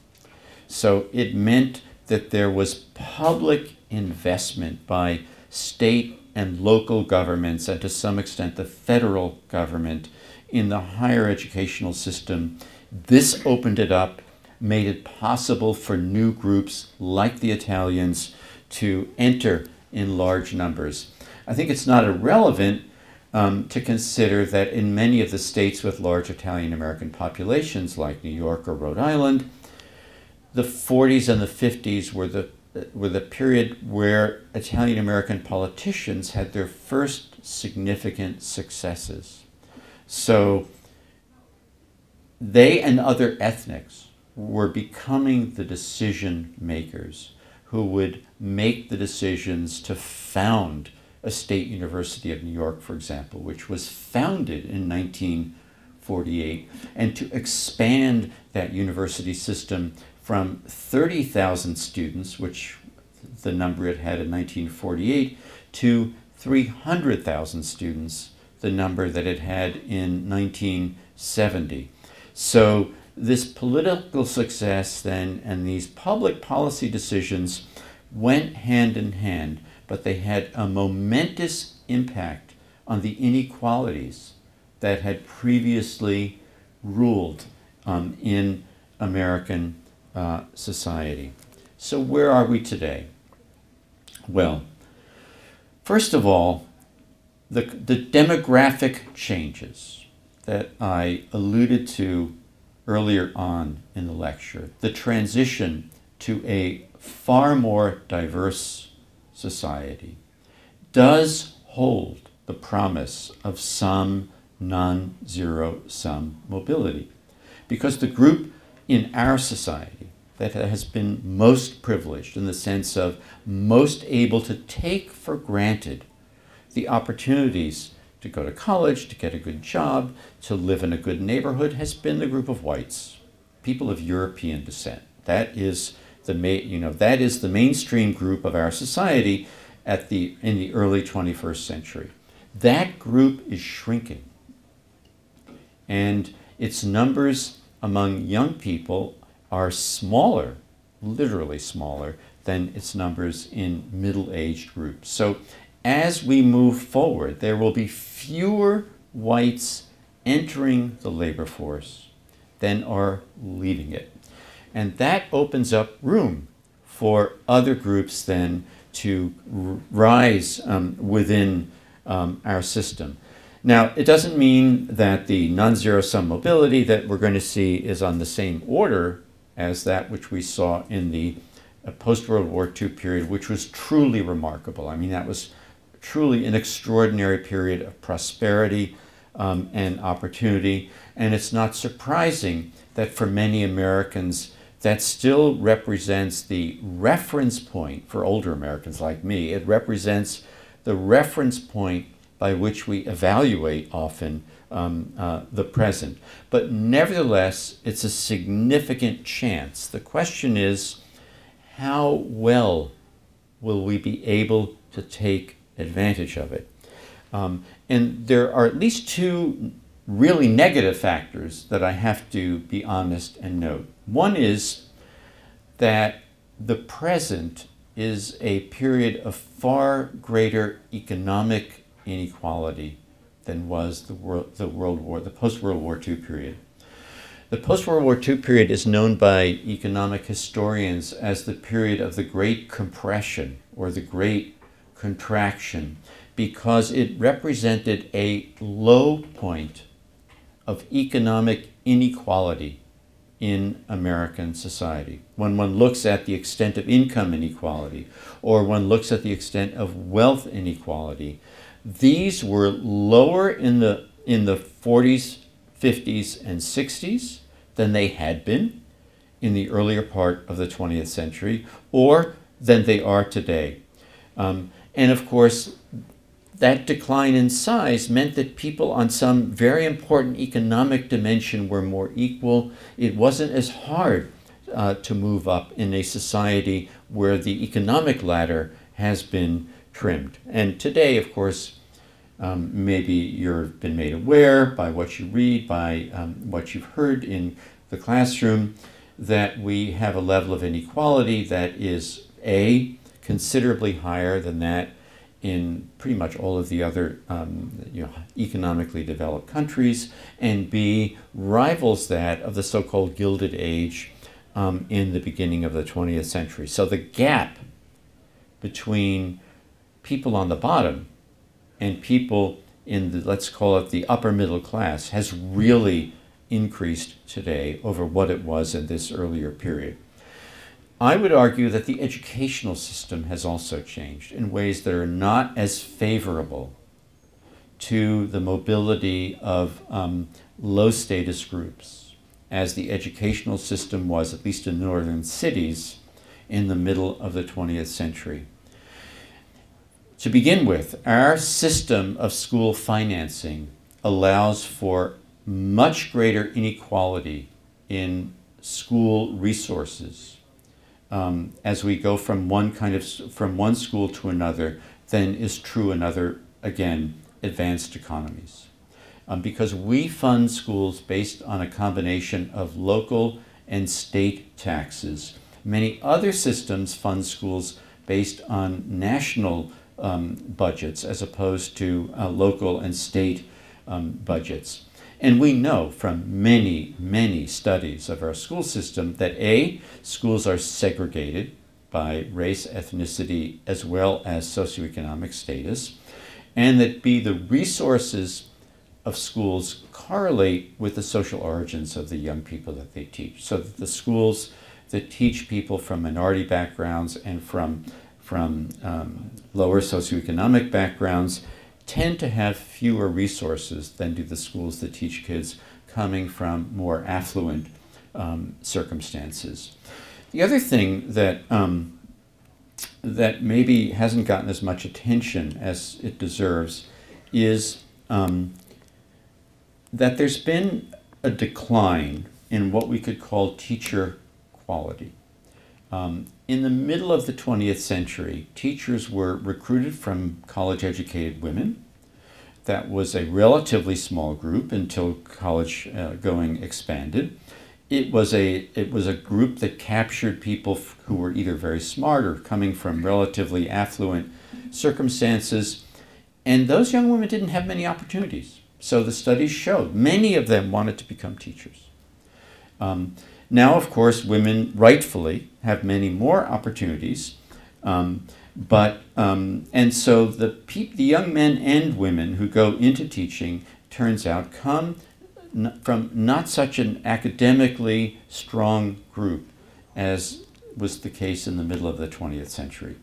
So it meant that there was public investment by state and local governments, and to some extent the federal government, in the higher educational system. This opened it up, made it possible for new groups like the Italians to enter in large numbers. I think it's not irrelevant um, to consider that in many of the states with large Italian American populations, like New York or Rhode Island, the 40s and the 50s were the were the period where Italian American politicians had their first significant successes. So they and other ethnics were becoming the decision makers who would make the decisions to found a state university of New York, for example, which was founded in 1948, and to expand that university system from 30,000 students, which the number it had in 1948, to 300,000 students, the number that it had in 1970. So this political success then and these public policy decisions went hand in hand, but they had a momentous impact on the inequalities that had previously ruled um, in American uh, society. So, where are we today? Well, first of all, the, the demographic changes that I alluded to earlier on in the lecture, the transition to a far more diverse society, does hold the promise of some non zero sum mobility. Because the group in our society that has been most privileged in the sense of most able to take for granted the opportunities to go to college, to get a good job, to live in a good neighborhood has been the group of whites, people of European descent. That is the ma- you know that is the mainstream group of our society at the in the early 21st century. That group is shrinking. And its numbers among young people are smaller, literally smaller, than its numbers in middle aged groups. So as we move forward, there will be fewer whites entering the labor force than are leaving it. And that opens up room for other groups then to rise um, within um, our system. Now, it doesn't mean that the non zero sum mobility that we're going to see is on the same order as that which we saw in the uh, post World War II period, which was truly remarkable. I mean, that was truly an extraordinary period of prosperity um, and opportunity. And it's not surprising that for many Americans, that still represents the reference point for older Americans like me. It represents the reference point by which we evaluate often um, uh, the present. But nevertheless, it's a significant chance. The question is how well will we be able to take advantage of it. Um, and there are at least two really negative factors that I have to be honest and note. One is that the present is a period of far greater economic inequality than was the world, the World War, the post World War II period. The post World War II period is known by economic historians as the period of the Great Compression or the Great contraction because it represented a low point of economic inequality in American society. When one looks at the extent of income inequality or one looks at the extent of wealth inequality, these were lower in the, in the 40s, 50s, and 60s than they had been in the earlier part of the 20th century or than they are today. Um, and of course, that decline in size meant that people on some very important economic dimension were more equal. It wasn't as hard uh, to move up in a society where the economic ladder has been trimmed. And today, of course, um, maybe you've been made aware by what you read, by um, what you've heard in the classroom, that we have a level of inequality that is A, considerably higher than that in pretty much all of the other um, you know, economically developed countries, and B, rivals that of the so called Gilded Age um, in the beginning of the 20th century. So the gap between people on the bottom and people in the, let's call it the upper middle class, has really increased today over what it was in this earlier period. I would argue that the educational system has also changed in ways that are not as favorable to the mobility of um, low status groups as the educational system was, at least in northern cities, in the middle of the 20th century. To begin with, our system of school financing allows for much greater inequality in school resources. Um, as we go from one kind of from one school to another than is true in other again advanced economies. Um, because we fund schools based on a combination of local and state taxes. Many other systems fund schools based on national um, budgets as opposed to uh, local and state um, budgets and we know from many, many studies of our school system that A, schools are segregated by race, ethnicity, as well as socioeconomic status, and that B, the resources of schools correlate with the social origins of the young people that they teach. So that the schools that teach people from minority backgrounds and from, from um, lower socioeconomic backgrounds tend to have fewer resources than do the schools that teach kids coming from more affluent um, circumstances. The other thing that um, that maybe hasn't gotten as much attention as it deserves is um, that there's been a decline in what we could call teacher quality. Um, in the middle of the 20th century, teachers were recruited from college educated women. That was a relatively small group until college uh, going expanded. It was, a, it was a group that captured people f- who were either very smart or coming from relatively affluent circumstances. And those young women didn't have many opportunities. So the studies showed many of them wanted to become teachers. Um, now, of course, women rightfully have many more opportunities, um, but um, and so the pe- the young men and women who go into teaching turns out come n- from not such an academically strong group as was the case in the middle of the 20th century.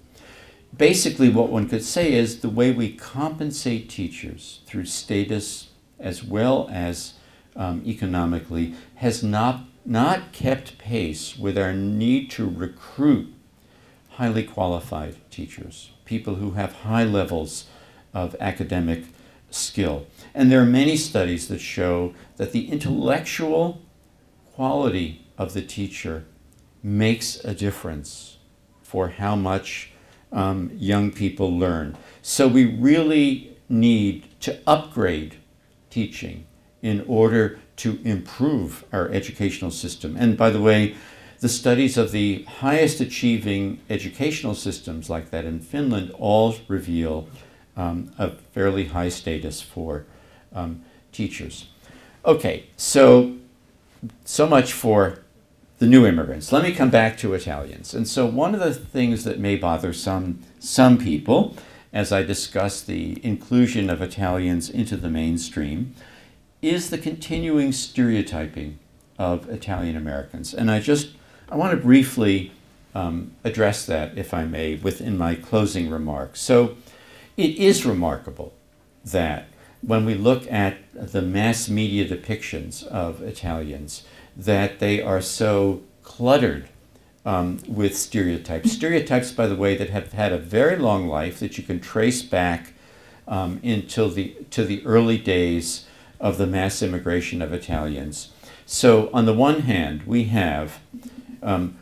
Basically, what one could say is the way we compensate teachers through status as well as um, economically has not not kept pace with our need to recruit highly qualified teachers, people who have high levels of academic skill. And there are many studies that show that the intellectual quality of the teacher makes a difference for how much um, young people learn. So we really need to upgrade teaching in order to improve our educational system. And by the way, the studies of the highest achieving educational systems like that in Finland all reveal um, a fairly high status for um, teachers. Okay, so so much for the new immigrants. Let me come back to Italians. And so one of the things that may bother some some people as I discuss the inclusion of Italians into the mainstream is the continuing stereotyping of Italian Americans. And I just I want to briefly um, address that, if I may, within my closing remarks. So it is remarkable that when we look at the mass media depictions of Italians, that they are so cluttered um, with stereotypes. Stereotypes, by the way, that have had a very long life that you can trace back um, until the to the early days of the mass immigration of Italians. So, on the one hand, we have um,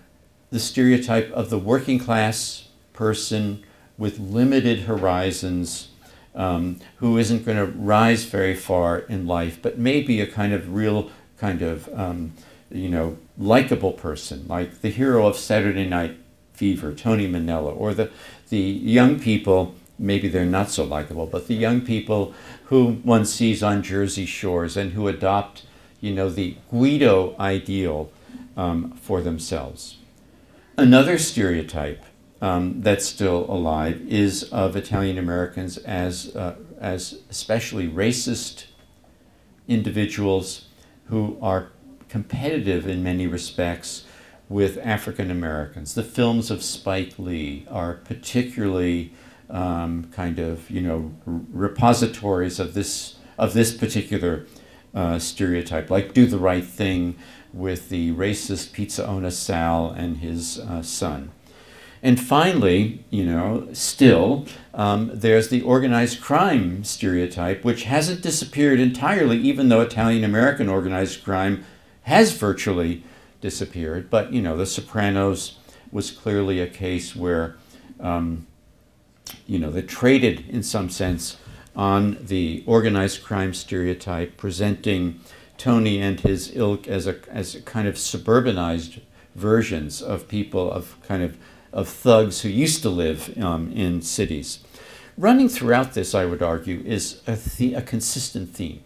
the stereotype of the working class person with limited horizons um, who isn't going to rise very far in life, but maybe a kind of real kind of um, you know likable person, like the hero of Saturday Night Fever, Tony Manero, or the the young people maybe they're not so likable, but the young people who one sees on Jersey shores and who adopt, you know, the Guido ideal um, for themselves. Another stereotype um, that's still alive is of Italian Americans as, uh, as especially racist individuals who are competitive in many respects with African Americans. The films of Spike Lee are particularly um, kind of you know repositories of this of this particular uh, stereotype, like "Do the Right Thing" with the racist pizza owner Sal and his uh, son. And finally, you know, still, um, there's the organized crime stereotype, which hasn't disappeared entirely, even though Italian American organized crime has virtually disappeared. But, you know, The Sopranos was clearly a case where, um, you know, they traded in some sense on the organized crime stereotype, presenting Tony and his ilk as a, as a kind of suburbanized versions of people of kind of of thugs who used to live um, in cities. Running throughout this, I would argue, is a, the- a consistent theme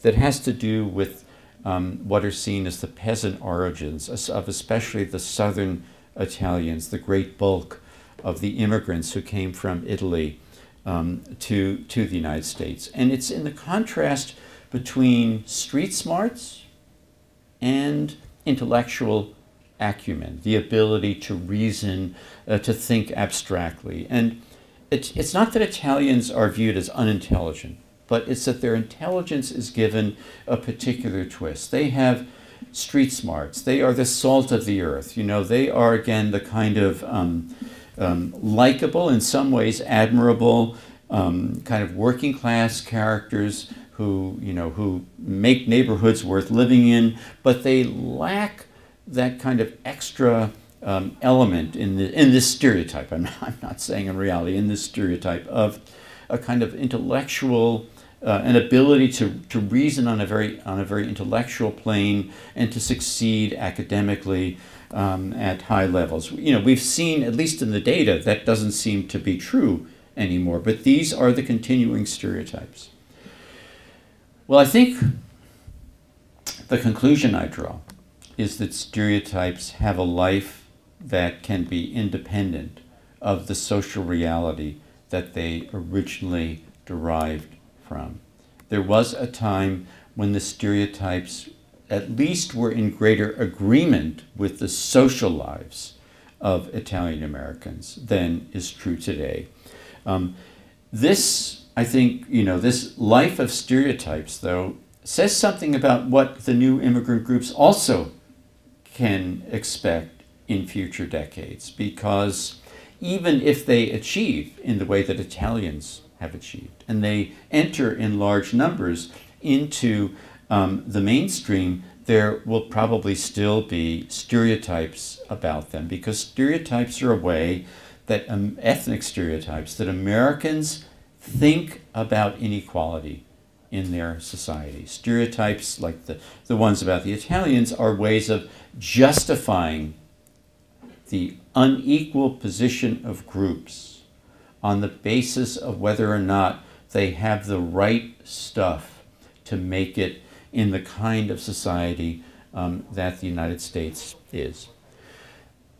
that has to do with um, what are seen as the peasant origins of especially the southern Italians, the great bulk of the immigrants who came from Italy um, to, to the United States. And it's in the contrast between street smarts and intellectual acumen, the ability to reason, uh, to think abstractly. And it's, it's not that Italians are viewed as unintelligent, but it's that their intelligence is given a particular twist. They have street smarts, they are the salt of the earth. You know, they are, again, the kind of um, um, likable, in some ways admirable, um, kind of working class characters who, you know, who make neighborhoods worth living in, but they lack that kind of extra um, element in, the, in this stereotype. I'm not, I'm not saying in reality, in this stereotype of a kind of intellectual, uh, an ability to, to reason on a very on a very intellectual plane and to succeed academically um, at high levels. You know, we've seen at least in the data that doesn't seem to be true anymore. But these are the continuing stereotypes. Well, I think the conclusion I draw is that stereotypes have a life that can be independent of the social reality that they originally derived from. There was a time when the stereotypes at least were in greater agreement with the social lives of Italian Americans than is true today. Um, this, I think, you know, this life of stereotypes, though, says something about what the new immigrant groups also can expect in future decades because even if they achieve in the way that Italians have achieved and they enter in large numbers into um, the mainstream, there will probably still be stereotypes about them because stereotypes are a way that um, ethnic stereotypes that Americans think about inequality in their society. Stereotypes like the, the ones about the Italians are ways of justifying the unequal position of groups on the basis of whether or not they have the right stuff to make it in the kind of society um, that the United States is.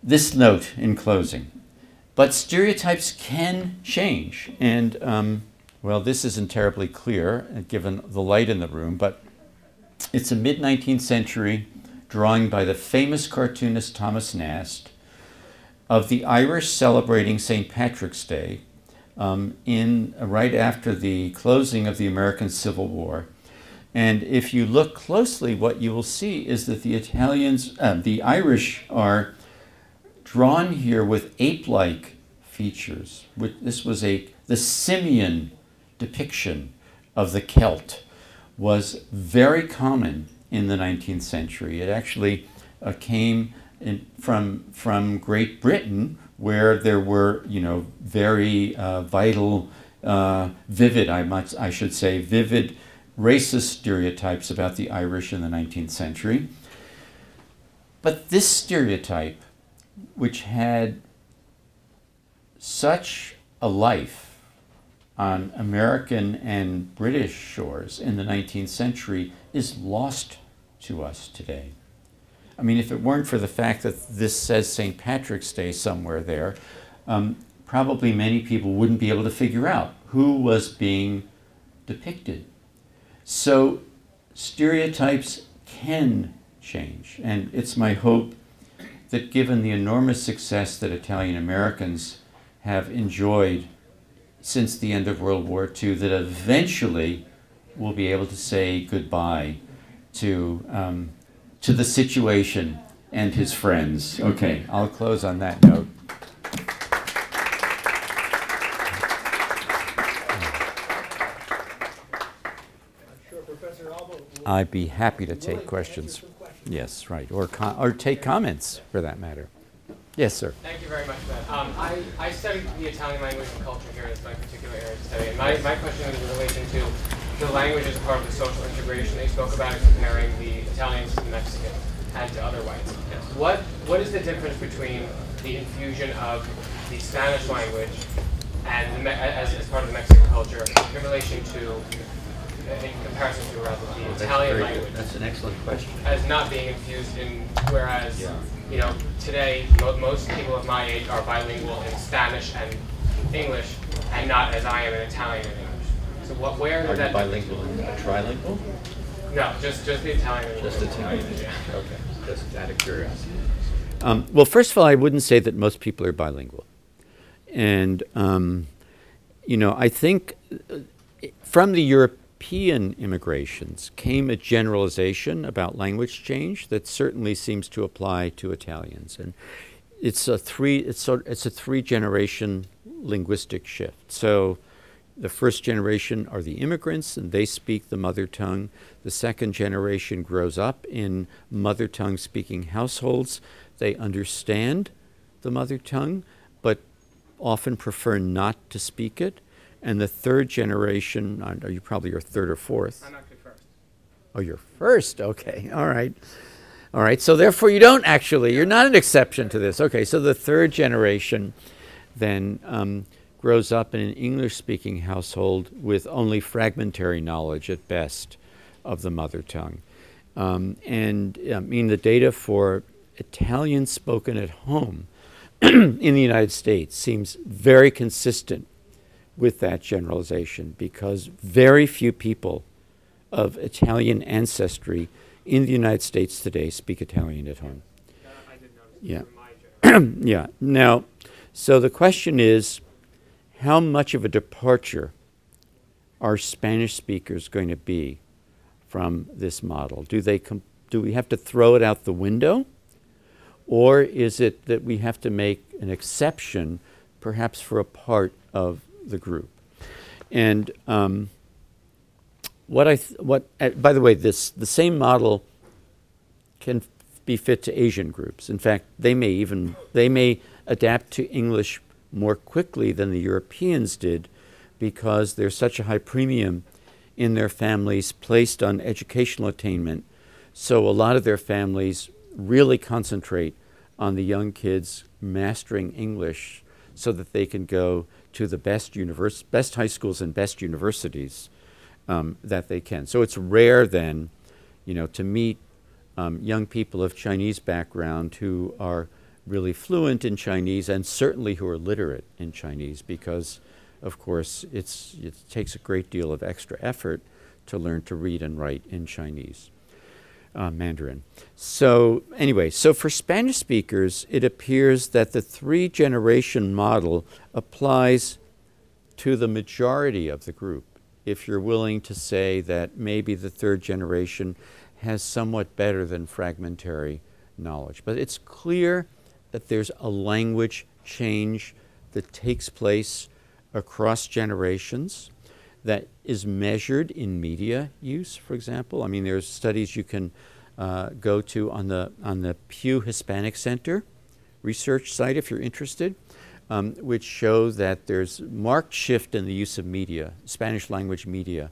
This note in closing. But stereotypes can change, and um, well, this isn't terribly clear uh, given the light in the room, but it's a mid 19th century drawing by the famous cartoonist Thomas Nast of the Irish celebrating St. Patrick's Day um, in right after the closing of the American Civil War. And if you look closely, what you will see is that the Italians, uh, the Irish, are drawn here with ape-like features. This was a the simian depiction of the Celt was very common in the 19th century. It actually uh, came in, from, from Great Britain, where there were, you know, very uh, vital, uh, vivid, I, might, I should say, vivid racist stereotypes about the Irish in the 19th century. But this stereotype, which had such a life on American and British shores in the 19th century is lost to us today. I mean, if it weren't for the fact that this says St. Patrick's Day somewhere there, um, probably many people wouldn't be able to figure out who was being depicted. So stereotypes can change, and it's my hope that given the enormous success that Italian Americans have enjoyed since the end of World War II, that eventually we'll be able to say goodbye to, um, to the situation and his friends. Okay, I'll close on that note. I'd be happy to take questions. Yes, right, or, com- or take comments for that matter. Yes, sir. Thank you very much for that. Um, I, I studied the Italian language and culture here as my particular area of study. And my, my question is in relation to the language as part of the social integration they spoke about in comparing the Italians to the Mexicans and to other whites. What, what is the difference between the infusion of the Spanish language and the, as, as part of the Mexican culture in relation to, in comparison to rather the That's Italian very good. language? That's an excellent question. as not being infused in, whereas, Yeah. you know, today, mo- most people of my age are bilingual in Spanish and English, and not as I am in Italian and English. So what, where Are did you that? bilingual and trilingual? No, just, just the Italian Just English. Italian? Yeah. Okay, just out of curiosity. Um, well, first of all, I wouldn't say that most people are bilingual. And, um, you know, I think uh, from the European immigrations came a generalization about language change that certainly seems to apply to Italians. And it's a three, it's, sort it's a three generation linguistic shift. So the first generation are the immigrants and they speak the mother tongue. The second generation grows up in mother tongue speaking households. They understand the mother tongue, but often prefer not to speak it. And the third generation, uh, are you probably your third or fourth? I'm actually first. Oh, you're first. Okay. All right. All right. So therefore, you don't actually. You're not an exception to this. Okay. So the third generation then um, grows up in an English-speaking household with only fragmentary knowledge at best of the mother tongue, um, and I mean the data for Italian spoken at home in the United States seems very consistent with that generalization because very few people of Italian ancestry in the United States today speak Italian at home. I did notice Yeah. Yeah. Now, so the question is how much of a departure are Spanish speakers going to be from this model? Do they com- do we have to throw it out the window? Or is it that we have to make an exception, perhaps for a part of the group? And um, what I th- what uh, by the way, this the same model can f- be fit to Asian groups. In fact, they may even they may adapt to English more quickly than the Europeans did because there's such a high premium in their families placed on educational attainment. So a lot of their families really concentrate on the young kids mastering English so that they can go to the best univers- best high schools and best universities um, that they can. So it's rare then, you know, to meet um, young people of Chinese background who are really fluent in Chinese and certainly who are literate in Chinese because, of course, it's, it takes a great deal of extra effort to learn to read and write in Chinese. Uh, Mandarin. So, anyway, so for Spanish speakers, it appears that the three generation model applies to the majority of the group. If you're willing to say that maybe the third generation has somewhat better than fragmentary knowledge. But it's clear that there's a language change that takes place across generations that is measured in media use, for example. I mean, there's studies you can uh, go to on the, on the Pew Hispanic Center research site if you're interested, um, which show that there's marked shift in the use of media, Spanish language media,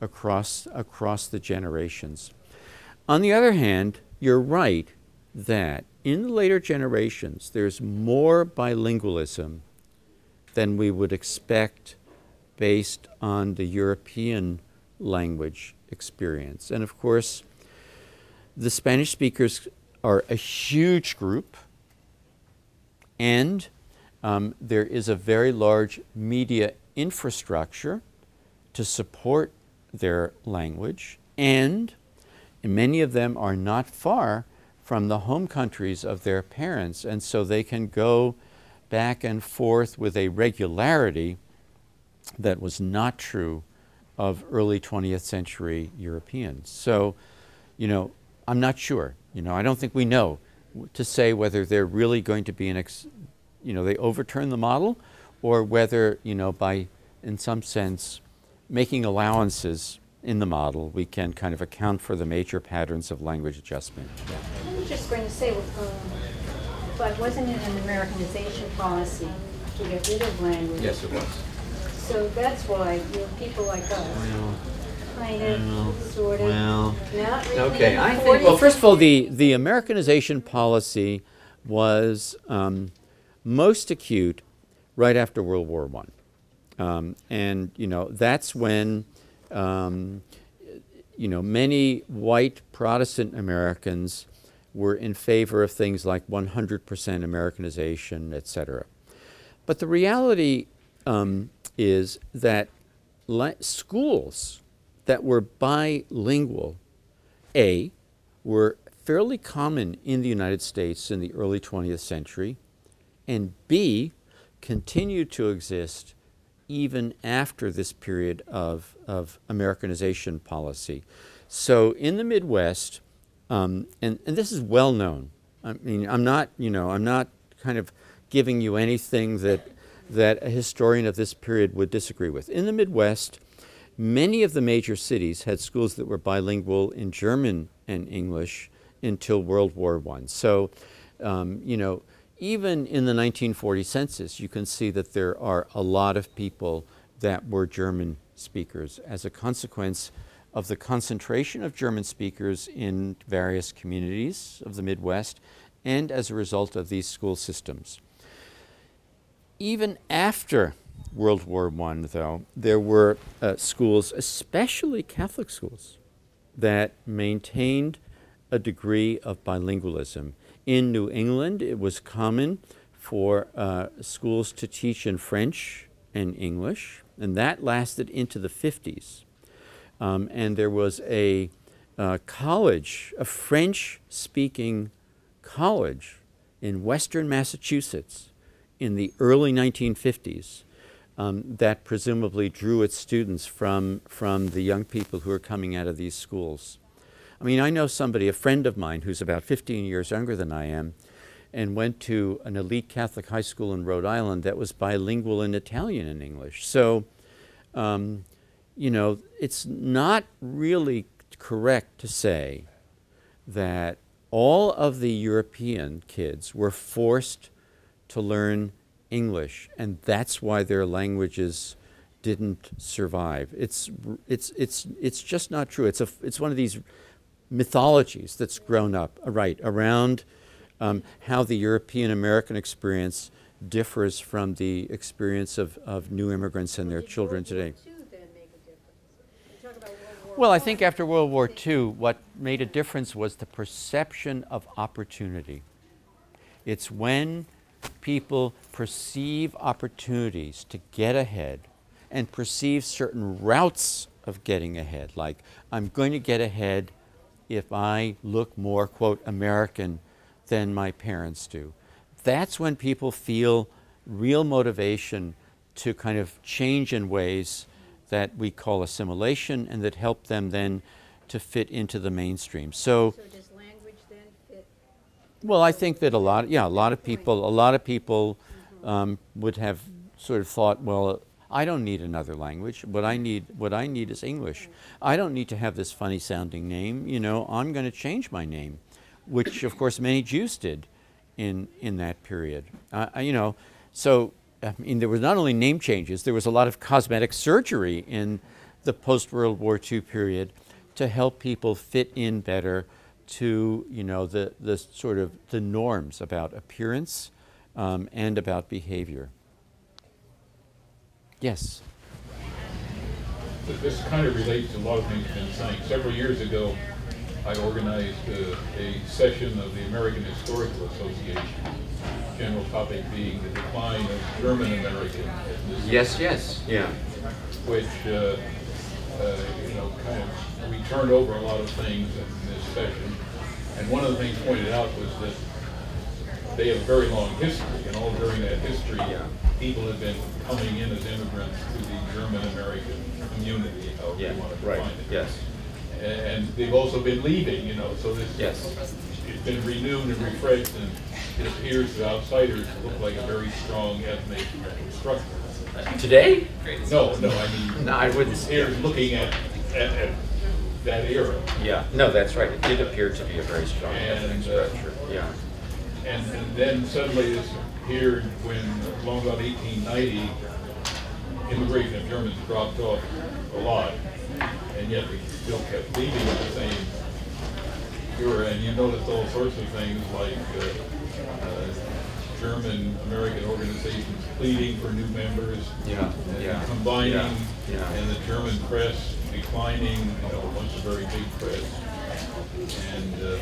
across, across the generations. On the other hand, you're right that in later generations, there's more bilingualism than we would expect based on the European language experience. And of course, the Spanish speakers are a huge group, and um, there is a very large media infrastructure to support their language, and many of them are not far from the home countries of their parents, and so they can go back and forth with a regularity that was not true of early 20th century Europeans. So, you know, I'm not sure. You know, I don't think we know to say whether they're really going to be an, ex, you know, they overturn the model or whether, you know, by, in some sense, making allowances in the model, we can kind of account for the major patterns of language adjustment. I was just going to say, um, but wasn't it an Americanization policy to get rid of language? Yes, it was. So that's why, you know, people like us, kind of, sort of, well, not really okay, I think- Well, first of all, the, the Americanization policy was um, most acute right after World War One, um, and you know that's when um, you know many white Protestant Americans were in favor of things like 100% Americanization, et cetera. But the reality um, is that schools that were bilingual, A, were fairly common in the United States in the early 20th century, and B, continued to exist even after this period of, of Americanization policy. So in the Midwest, um, and, and this is well known. I mean, I'm not, you know, I'm not kind of giving you anything that, that a historian of this period would disagree with. In the Midwest, many of the major cities had schools that were bilingual in German and English until World War I. So, um, you know, even in the 1940 census, you can see that there are a lot of people that were German speakers as a consequence of the concentration of German speakers in various communities of the Midwest and as a result of these school systems. Even after World War I, though, there were uh, schools, especially Catholic schools, that maintained a degree of bilingualism. In New England, it was common for uh, schools to teach in French and English, and that lasted into the 50s. Um, and there was a uh, college, a French speaking college in Western Massachusetts in the early 1950s um, that presumably drew its students from, from the young people who are coming out of these schools. I mean, I know somebody, a friend of mine, who's about 15 years younger than I am, and went to an elite Catholic high school in Rhode Island that was bilingual in Italian and English. So, um, you know, it's not really correct to say that all of the European kids were forced to learn English, and that's why their languages didn't survive. It's, it's, it's, it's just not true. It's, a, it's one of these mythologies that's grown up, uh, right, around um, how the European American experience differs from the experience of, of new immigrants and their children today. II then make a difference? You talk about World War Well, I. think after World War II, what made a difference was the perception of opportunity. It's when people perceive opportunities to get ahead and perceive certain routes of getting ahead, like I'm going to get ahead if I look more, quote, American than my parents do. That's when people feel real motivation to kind of change in ways that we call assimilation and that help them then to fit into the mainstream. So, So does language then fit? Well, I think that a lot, yeah, a lot of people, a lot of people um, would have sort of thought, well, I don't need another language. What I need, what I need is English. I don't need to have this funny sounding name. You know, I'm going to change my name, which of course many Jews did in in that period. Uh, you know, so I mean, there was not only name changes, there was a lot of cosmetic surgery in the post World War II period to help people fit in better to you know the the sort of the norms about appearance um, and about behavior. Yes. this kind of relates to a lot of things you've been saying. Several years ago, I organized uh, a session of the American Historical Association, general topic being the decline of German American Yes, yes, yeah. which, uh, uh, you know, kind of, we turned over a lot of things in this session. And one of the things pointed out was that they have a very long history, and all during that history, people have been coming in as immigrants to the German-American community, however you Yeah, want to right, define it. yes, A- And they've also been leaving, you know, so this. Yes. It's been renewed and refreshed, and it appears to outsiders to look like a very strong ethnic structure. Today? No, no, I mean. No, I wouldn't Here, looking at, at, at that era. Yeah, no, that's right, it did appear to be a very strong ethnic And, uh, structure, yeah. And, and then suddenly this appeared when, along about eighteen ninety, immigration of Germans dropped off a lot, and yet they still kept leaving at the same era, and you noticed all sorts of things like, uh, uh, German, American organizations pleading for new members. Yeah, and yeah, Combining, yeah, yeah. and the German press declining, you know, a very big press. And, uh,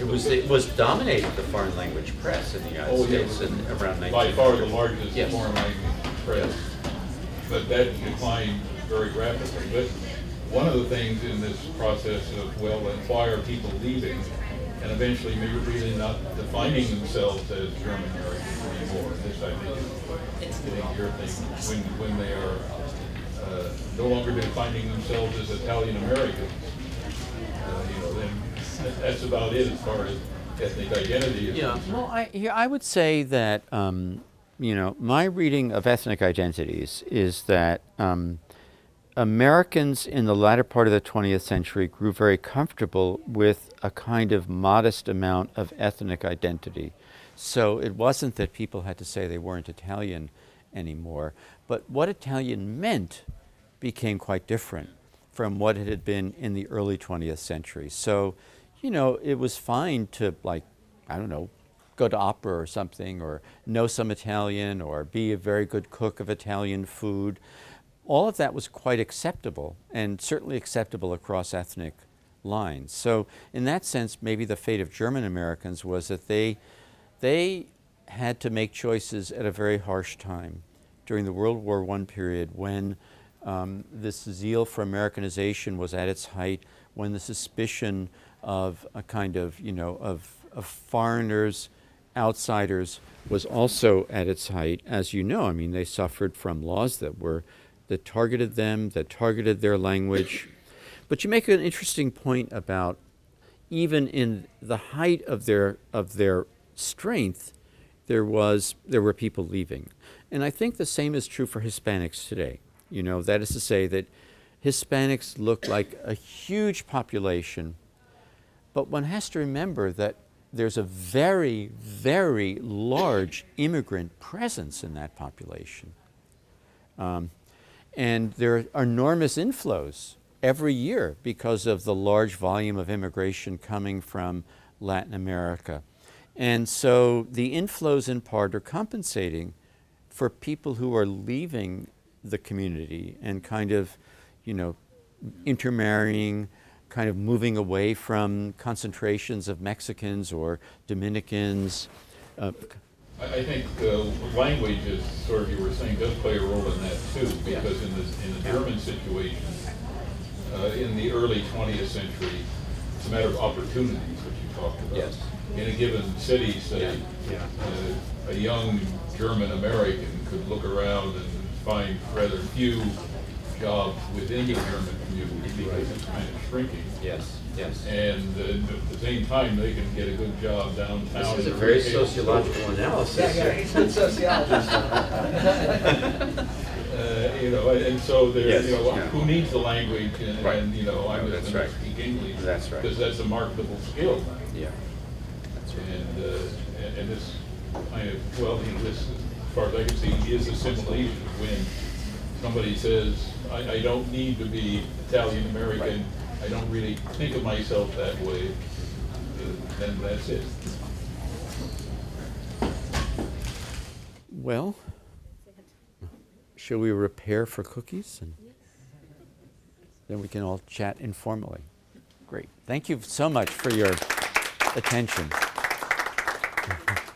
It was, it was dominated the foreign language press in the United Oh, yeah. States in around nineteen. by far the largest Yes. foreign language press. But that declined very rapidly. But one of the things in this process of, well, then why are people leaving? And eventually maybe really not defining themselves as German Americans anymore. This I think is, I think your thing, when, when they are uh, no longer defining themselves as Italian Americans. Uh, You know, then that's about it as far as ethnic identity is Yeah, concerned. well, I, here, I would say that, um, you know, my reading of ethnic identities is that um, Americans in the latter part of the 20th century grew very comfortable with a kind of modest amount of ethnic identity. So it wasn't that people had to say they weren't Italian anymore, but what Italian meant became quite different from what it had been in the early 20th century. So, you know, it was fine to, like, I don't know, go to opera or something, or know some Italian, or be a very good cook of Italian food. All of that was quite acceptable, and certainly acceptable across ethnic lines. So, in that sense, maybe the fate of German Americans was that they, they had to make choices at a very harsh time during the World War I period when um, this zeal for Americanization was at its height, when the suspicion of a kind of, you know, of, of foreigners, outsiders was also at its height. As you know, I mean, they suffered from laws that were, that targeted them, that targeted their language. But you make an interesting point about even in the height of their, of their strength, there was there were people leaving, and I think the same is true for Hispanics today. You know, that is to say that Hispanics look like a huge population, but one has to remember that there's a very, very large immigrant presence in that population. Um, and there are enormous inflows every year because of the large volume of immigration coming from Latin America. And so the inflows, in part, are compensating for people who are leaving the community and kind of, you know, intermarrying, kind of moving away from concentrations of Mexicans or Dominicans. Uh, I I think uh, language, as sort of you were saying, does play a role in that too, because in the, in the German situation, uh, in the early 20th century, it's a matter of opportunities, which you talked about. Yes. In a given city, say, Yeah, yeah. uh, a young German American could look around and find rather few jobs within the German community because it's kind of shrinking. Yes, yes. And uh, at the same time, they can get a good job downtown. This is a very retail sociological analysis. Yeah, yeah, he's a sociologist. Uh, You know, and and so there, Yes, you know, yeah. who needs the language and, Right. and, you know, I'm No, just gonna speak English. That's right. Because that's a marketable skill. Yeah, that's right. And, uh, and- and this kind of, well, you know, this, as far as I can see, is assimilation when somebody says, I, I don't need to be Italian American, I don't really think of myself that way, then that's it. well, shall we repair for cookies? And then we can all chat informally. Great. Thank you so much for your attention.